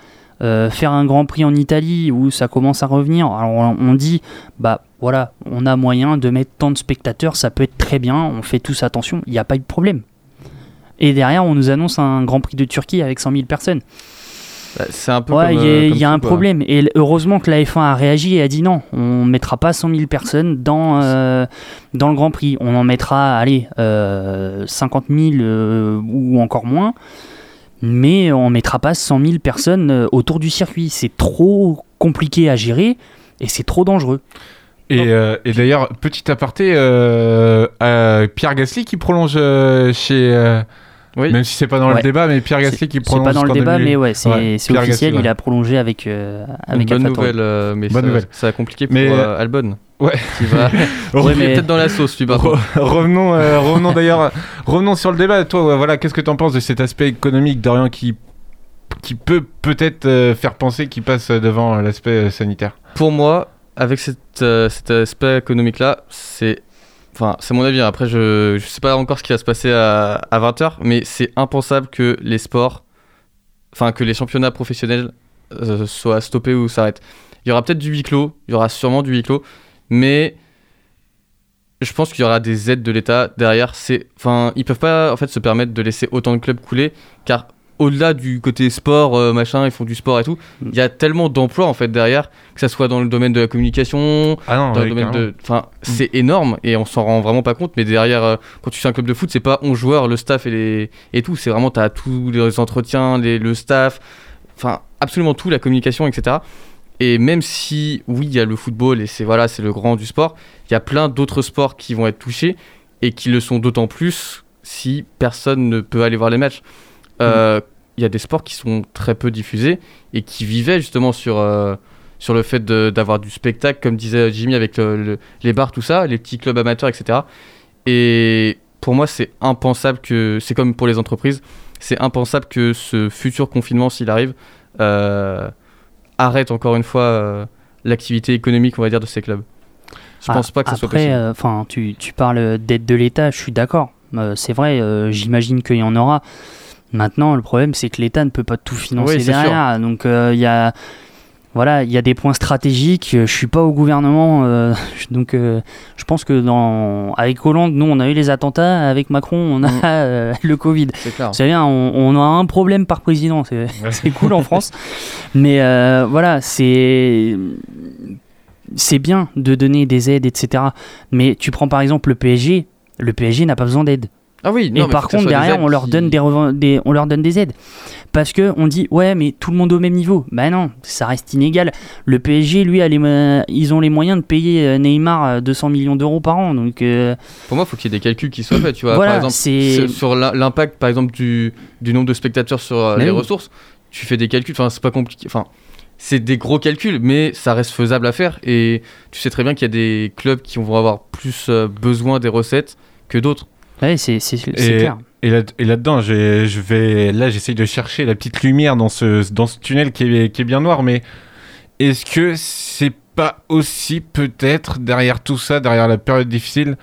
faire un Grand Prix en Italie où ça commence à revenir, alors on, on dit, bah voilà, on a moyen de mettre tant de spectateurs, ça peut être très bien, on fait tous attention, il n'y a pas eu de problème. Et derrière, on nous annonce un Grand Prix de Turquie avec 100 000 personnes. Bah, c'est un peu Ouais, il y a, euh, il comme y a tout, un quoi. problème. Et heureusement que la F1 a réagi et a dit non, on mettra pas 100 000 personnes dans, euh, dans le Grand Prix. On en mettra, allez, euh, 50 000 euh, ou encore moins. Mais on mettra pas 100 000 personnes autour du circuit. C'est trop compliqué à gérer et c'est trop dangereux. Et, euh, et d'ailleurs, petit aparté, euh, euh, Pierre Gasly qui prolonge euh, chez. Même si c'est pas dans le débat, mais Pierre Gasly qui C'est prolonge. pas dans le débat, 2000. mais ouais, c'est Ouais, c'est officiel. Il a prolongé avec, euh, avec Une bonne nouvelle, euh, mais Bonne ça, nouvelle. ça a compliqué pour Mais, euh, euh, Albon. Ouais. Qui va Ouais, il est mais- peut-être dans la sauce, lui, Re- revenons, euh, revenons d'ailleurs, revenons sur le débat. Toi, voilà, qu'est-ce que tu en penses de cet aspect économique, Dorian, qui, qui peut peut-être euh, faire penser qu'il passe devant l'aspect euh, sanitaire? Pour moi, avec cette, euh, cet aspect économique-là, c'est. Enfin, c'est mon avis. hein. Après, je, je sais pas encore ce qui va se passer à, à 20h, mais c'est impensable que les sports. Enfin, que les championnats professionnels euh, soient stoppés ou s'arrêtent. Il y aura peut-être du huis clos, il y aura sûrement du huis clos, mais je pense qu'il y aura des aides de l'État derrière. C'est, enfin, ils peuvent pas en fait se permettre de laisser autant de clubs couler, car au-delà du côté sport, euh, machin, ils font du sport et tout, il y a tellement d'emplois en fait derrière, que ça soit dans le domaine de la communication, Ah non, dans le domaine de, enfin, c'est énorme et on s'en rend vraiment pas compte. Mais derrière, euh, quand tu fais un club de foot, c'est pas 11 joueurs, le staff et les et tout, c'est vraiment t'as tous les entretiens, les, le staff, enfin absolument tout, la communication, etc. Et même si, oui, il y a le football et c'est voilà, c'est le grand du sport, il y a plein d'autres sports qui vont être touchés et qui le sont d'autant plus si personne ne peut aller voir les matchs. Euh, Il y a des sports qui sont très peu diffusés et qui vivaient justement sur, euh, sur le fait d'avoir du spectacle, comme disait Jimmy avec le- le- les bars, tout ça, les petits clubs amateurs, etc. Et pour moi, c'est impensable que, c'est comme pour les entreprises, c'est impensable que ce futur confinement, s'il arrive, euh, arrête encore une fois euh, l'activité économique, on va dire, de ces clubs. Je Ah, pense pas que ça soit possible. Enfin, tu, tu parles d'aide de l'État, je suis d'accord. C'est vrai, j'imagine qu'il y en aura. Maintenant, le problème, c'est que l'État ne peut pas tout financer Oui, derrière. Donc, euh, il y a. Voilà, il y a des points stratégiques. euh, Je suis pas au gouvernement, euh, donc euh, je pense que dans avec Hollande, nous on a eu les attentats, avec Macron on a euh, le Covid. C'est hein, on, on a un problème par président, c'est cool en France. Mais euh, voilà, c'est c'est bien de donner des aides, etc. Mais tu prends par exemple le PSG, le PSG n'a pas besoin d'aide. Ah oui, non, Et mais par contre, derrière, on leur, qui- donne des, on leur donne des aides. Parce que on dit, ouais, mais tout le monde au même niveau. Bah non, ça reste inégal. Le PSG, lui, a les mo- ils ont les moyens de payer euh, Neymar euh, 200 millions d'euros par an. Donc, euh, Pour moi, il faut qu'il y ait des calculs qui soient faits. Tu vois, Voilà, par exemple, sur- sur l'im- l'impact, par exemple, du, du nombre de spectateurs sur euh, les oui. ressources, tu fais des calculs. Enfin, c'est pas compliqué. Enfin, c'est des gros calculs, mais ça reste faisable à faire. Et tu sais très bien qu'il y a des clubs qui vont avoir plus euh, besoin des recettes que d'autres. Ouais, c'est Et, clair. et là, et là-dedans, je vais, là, j'essaye de chercher la petite lumière dans ce, dans ce tunnel qui est, qui est bien noir, mais est-ce que c'est pas aussi peut-être derrière tout ça, derrière la période difficile,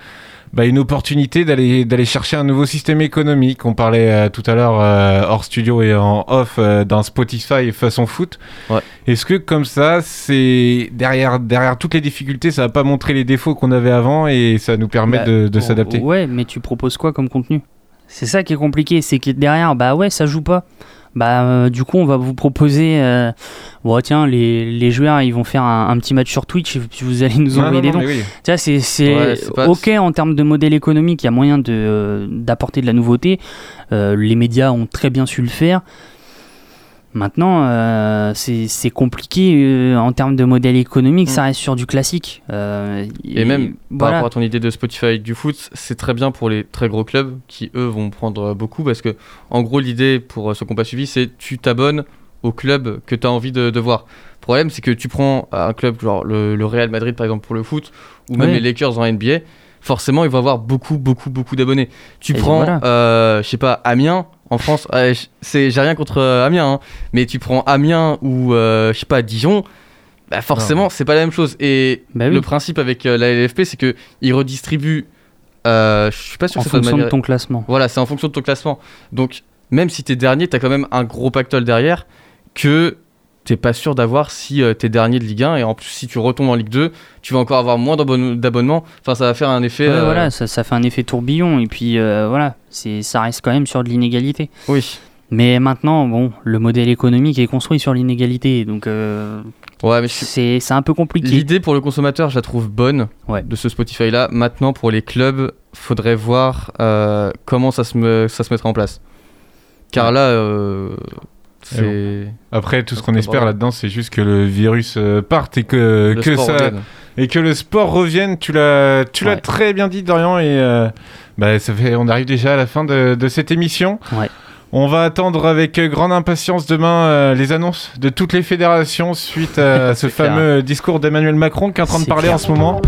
bah, une opportunité d'aller d'aller chercher un nouveau système économique. On parlait euh, tout à l'heure euh, hors studio et en off euh, d'un Spotify façon foot. Est-ce que comme ça, c'est derrière derrière toutes les difficultés, ça va pas montrer les défauts qu'on avait avant et ça nous permet Bah, de, de oh, s'adapter? Ouais, mais tu proposes quoi comme contenu? C'est ça qui est compliqué, c'est que derrière, bah ouais, ça joue pas. Bah euh, du coup, on va vous proposer, euh, bon tiens, les, les joueurs, ils vont faire un, un petit match sur Twitch, et puis vous allez nous envoyer des dons. oui. C'est Ouais, pas- ok en termes de modèle économique, il y a moyen de euh, d'apporter de la nouveauté. Euh, les médias ont très bien su le faire. Maintenant, euh, c'est compliqué euh, en termes de modèle économique, ça reste sur du classique. Euh, Et, même par rapport à ton idée de Spotify du foot, c'est très bien pour les très gros clubs qui eux vont prendre beaucoup parce que en gros l'idée pour ceux qui n'ont pas suivi c'est tu t'abonnes au club que tu as envie de, de voir. Le problème c'est que tu prends un club genre le, le Real Madrid par exemple pour le foot ou même les Lakers en NBA, forcément ils vont avoir beaucoup beaucoup beaucoup d'abonnés. Tu Et prends voilà. je sais pas Amiens en France, c'est j'ai rien contre euh, Amiens hein, mais tu prends Amiens ou euh, je sais pas Dijon bah forcément, c'est pas la même chose. Et Bah oui. le principe avec euh, la LFP, c'est que ils redistribuent. je suis pas sûr En que fonction de manière- ton classement. Voilà, c'est en fonction de ton classement. Donc, même si t'es dernier, t'as quand même un gros pactole derrière que t'es pas sûr d'avoir si euh, t'es dernier de Ligue 1. Et en plus, si tu retombes en Ligue 2, tu vas encore avoir moins d'abonne- d'abonnements. Enfin, ça va faire un effet. Ouais, euh, voilà, ça, ça fait un effet tourbillon et puis euh, voilà, c'est ça reste quand même sur de l'inégalité. Oui. Mais maintenant, bon, le modèle économique est construit sur l'inégalité, donc euh, Ouais, mais je- c'est c'est un peu compliqué. L'idée pour le consommateur, je la trouve bonne Ouais. de ce Spotify-là. Maintenant, pour les clubs, faudrait voir comment ça se, me- ça se mettra en place. Car là, Après, tout ce qu'on espère là-dedans, c'est juste que le virus euh, parte et que, Le que sport ça revienne. et que le sport revienne. Tu l'as, tu l'as très bien dit, Dorian. Et euh, bah, ça fait, on arrive déjà à la fin de, de cette émission. Ouais. On va attendre avec grande impatience demain euh, les annonces de toutes les fédérations suite à ce clair. fameux discours d'Emmanuel Macron qui est en train de parler clair. en ce moment.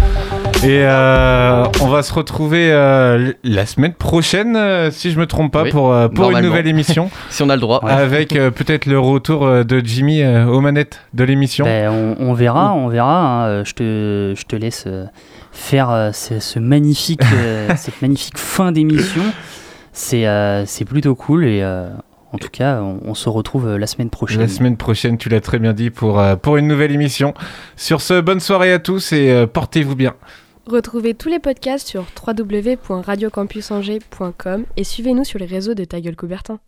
Et euh, on va se retrouver euh, la semaine prochaine, euh, si je me trompe pas, Oui, pour, pour une nouvelle émission. Si on a le droit. avec euh, peut-être le retour de Jimmy euh, aux manettes de l'émission. Ben, on, on verra, on verra. hein. Je, te, je te laisse faire ce, ce magnifique, cette magnifique fin d'émission. C'est euh, c'est plutôt cool et euh, en tout cas, on, on se retrouve la semaine prochaine. La semaine prochaine, tu l'as très bien dit, pour, euh, pour une nouvelle émission. Sur ce, bonne soirée à tous et euh, portez-vous bien. Retrouvez tous les podcasts sur www.radiocampusangers.com et suivez-nous sur les réseaux de Ta Gueule Coubertin.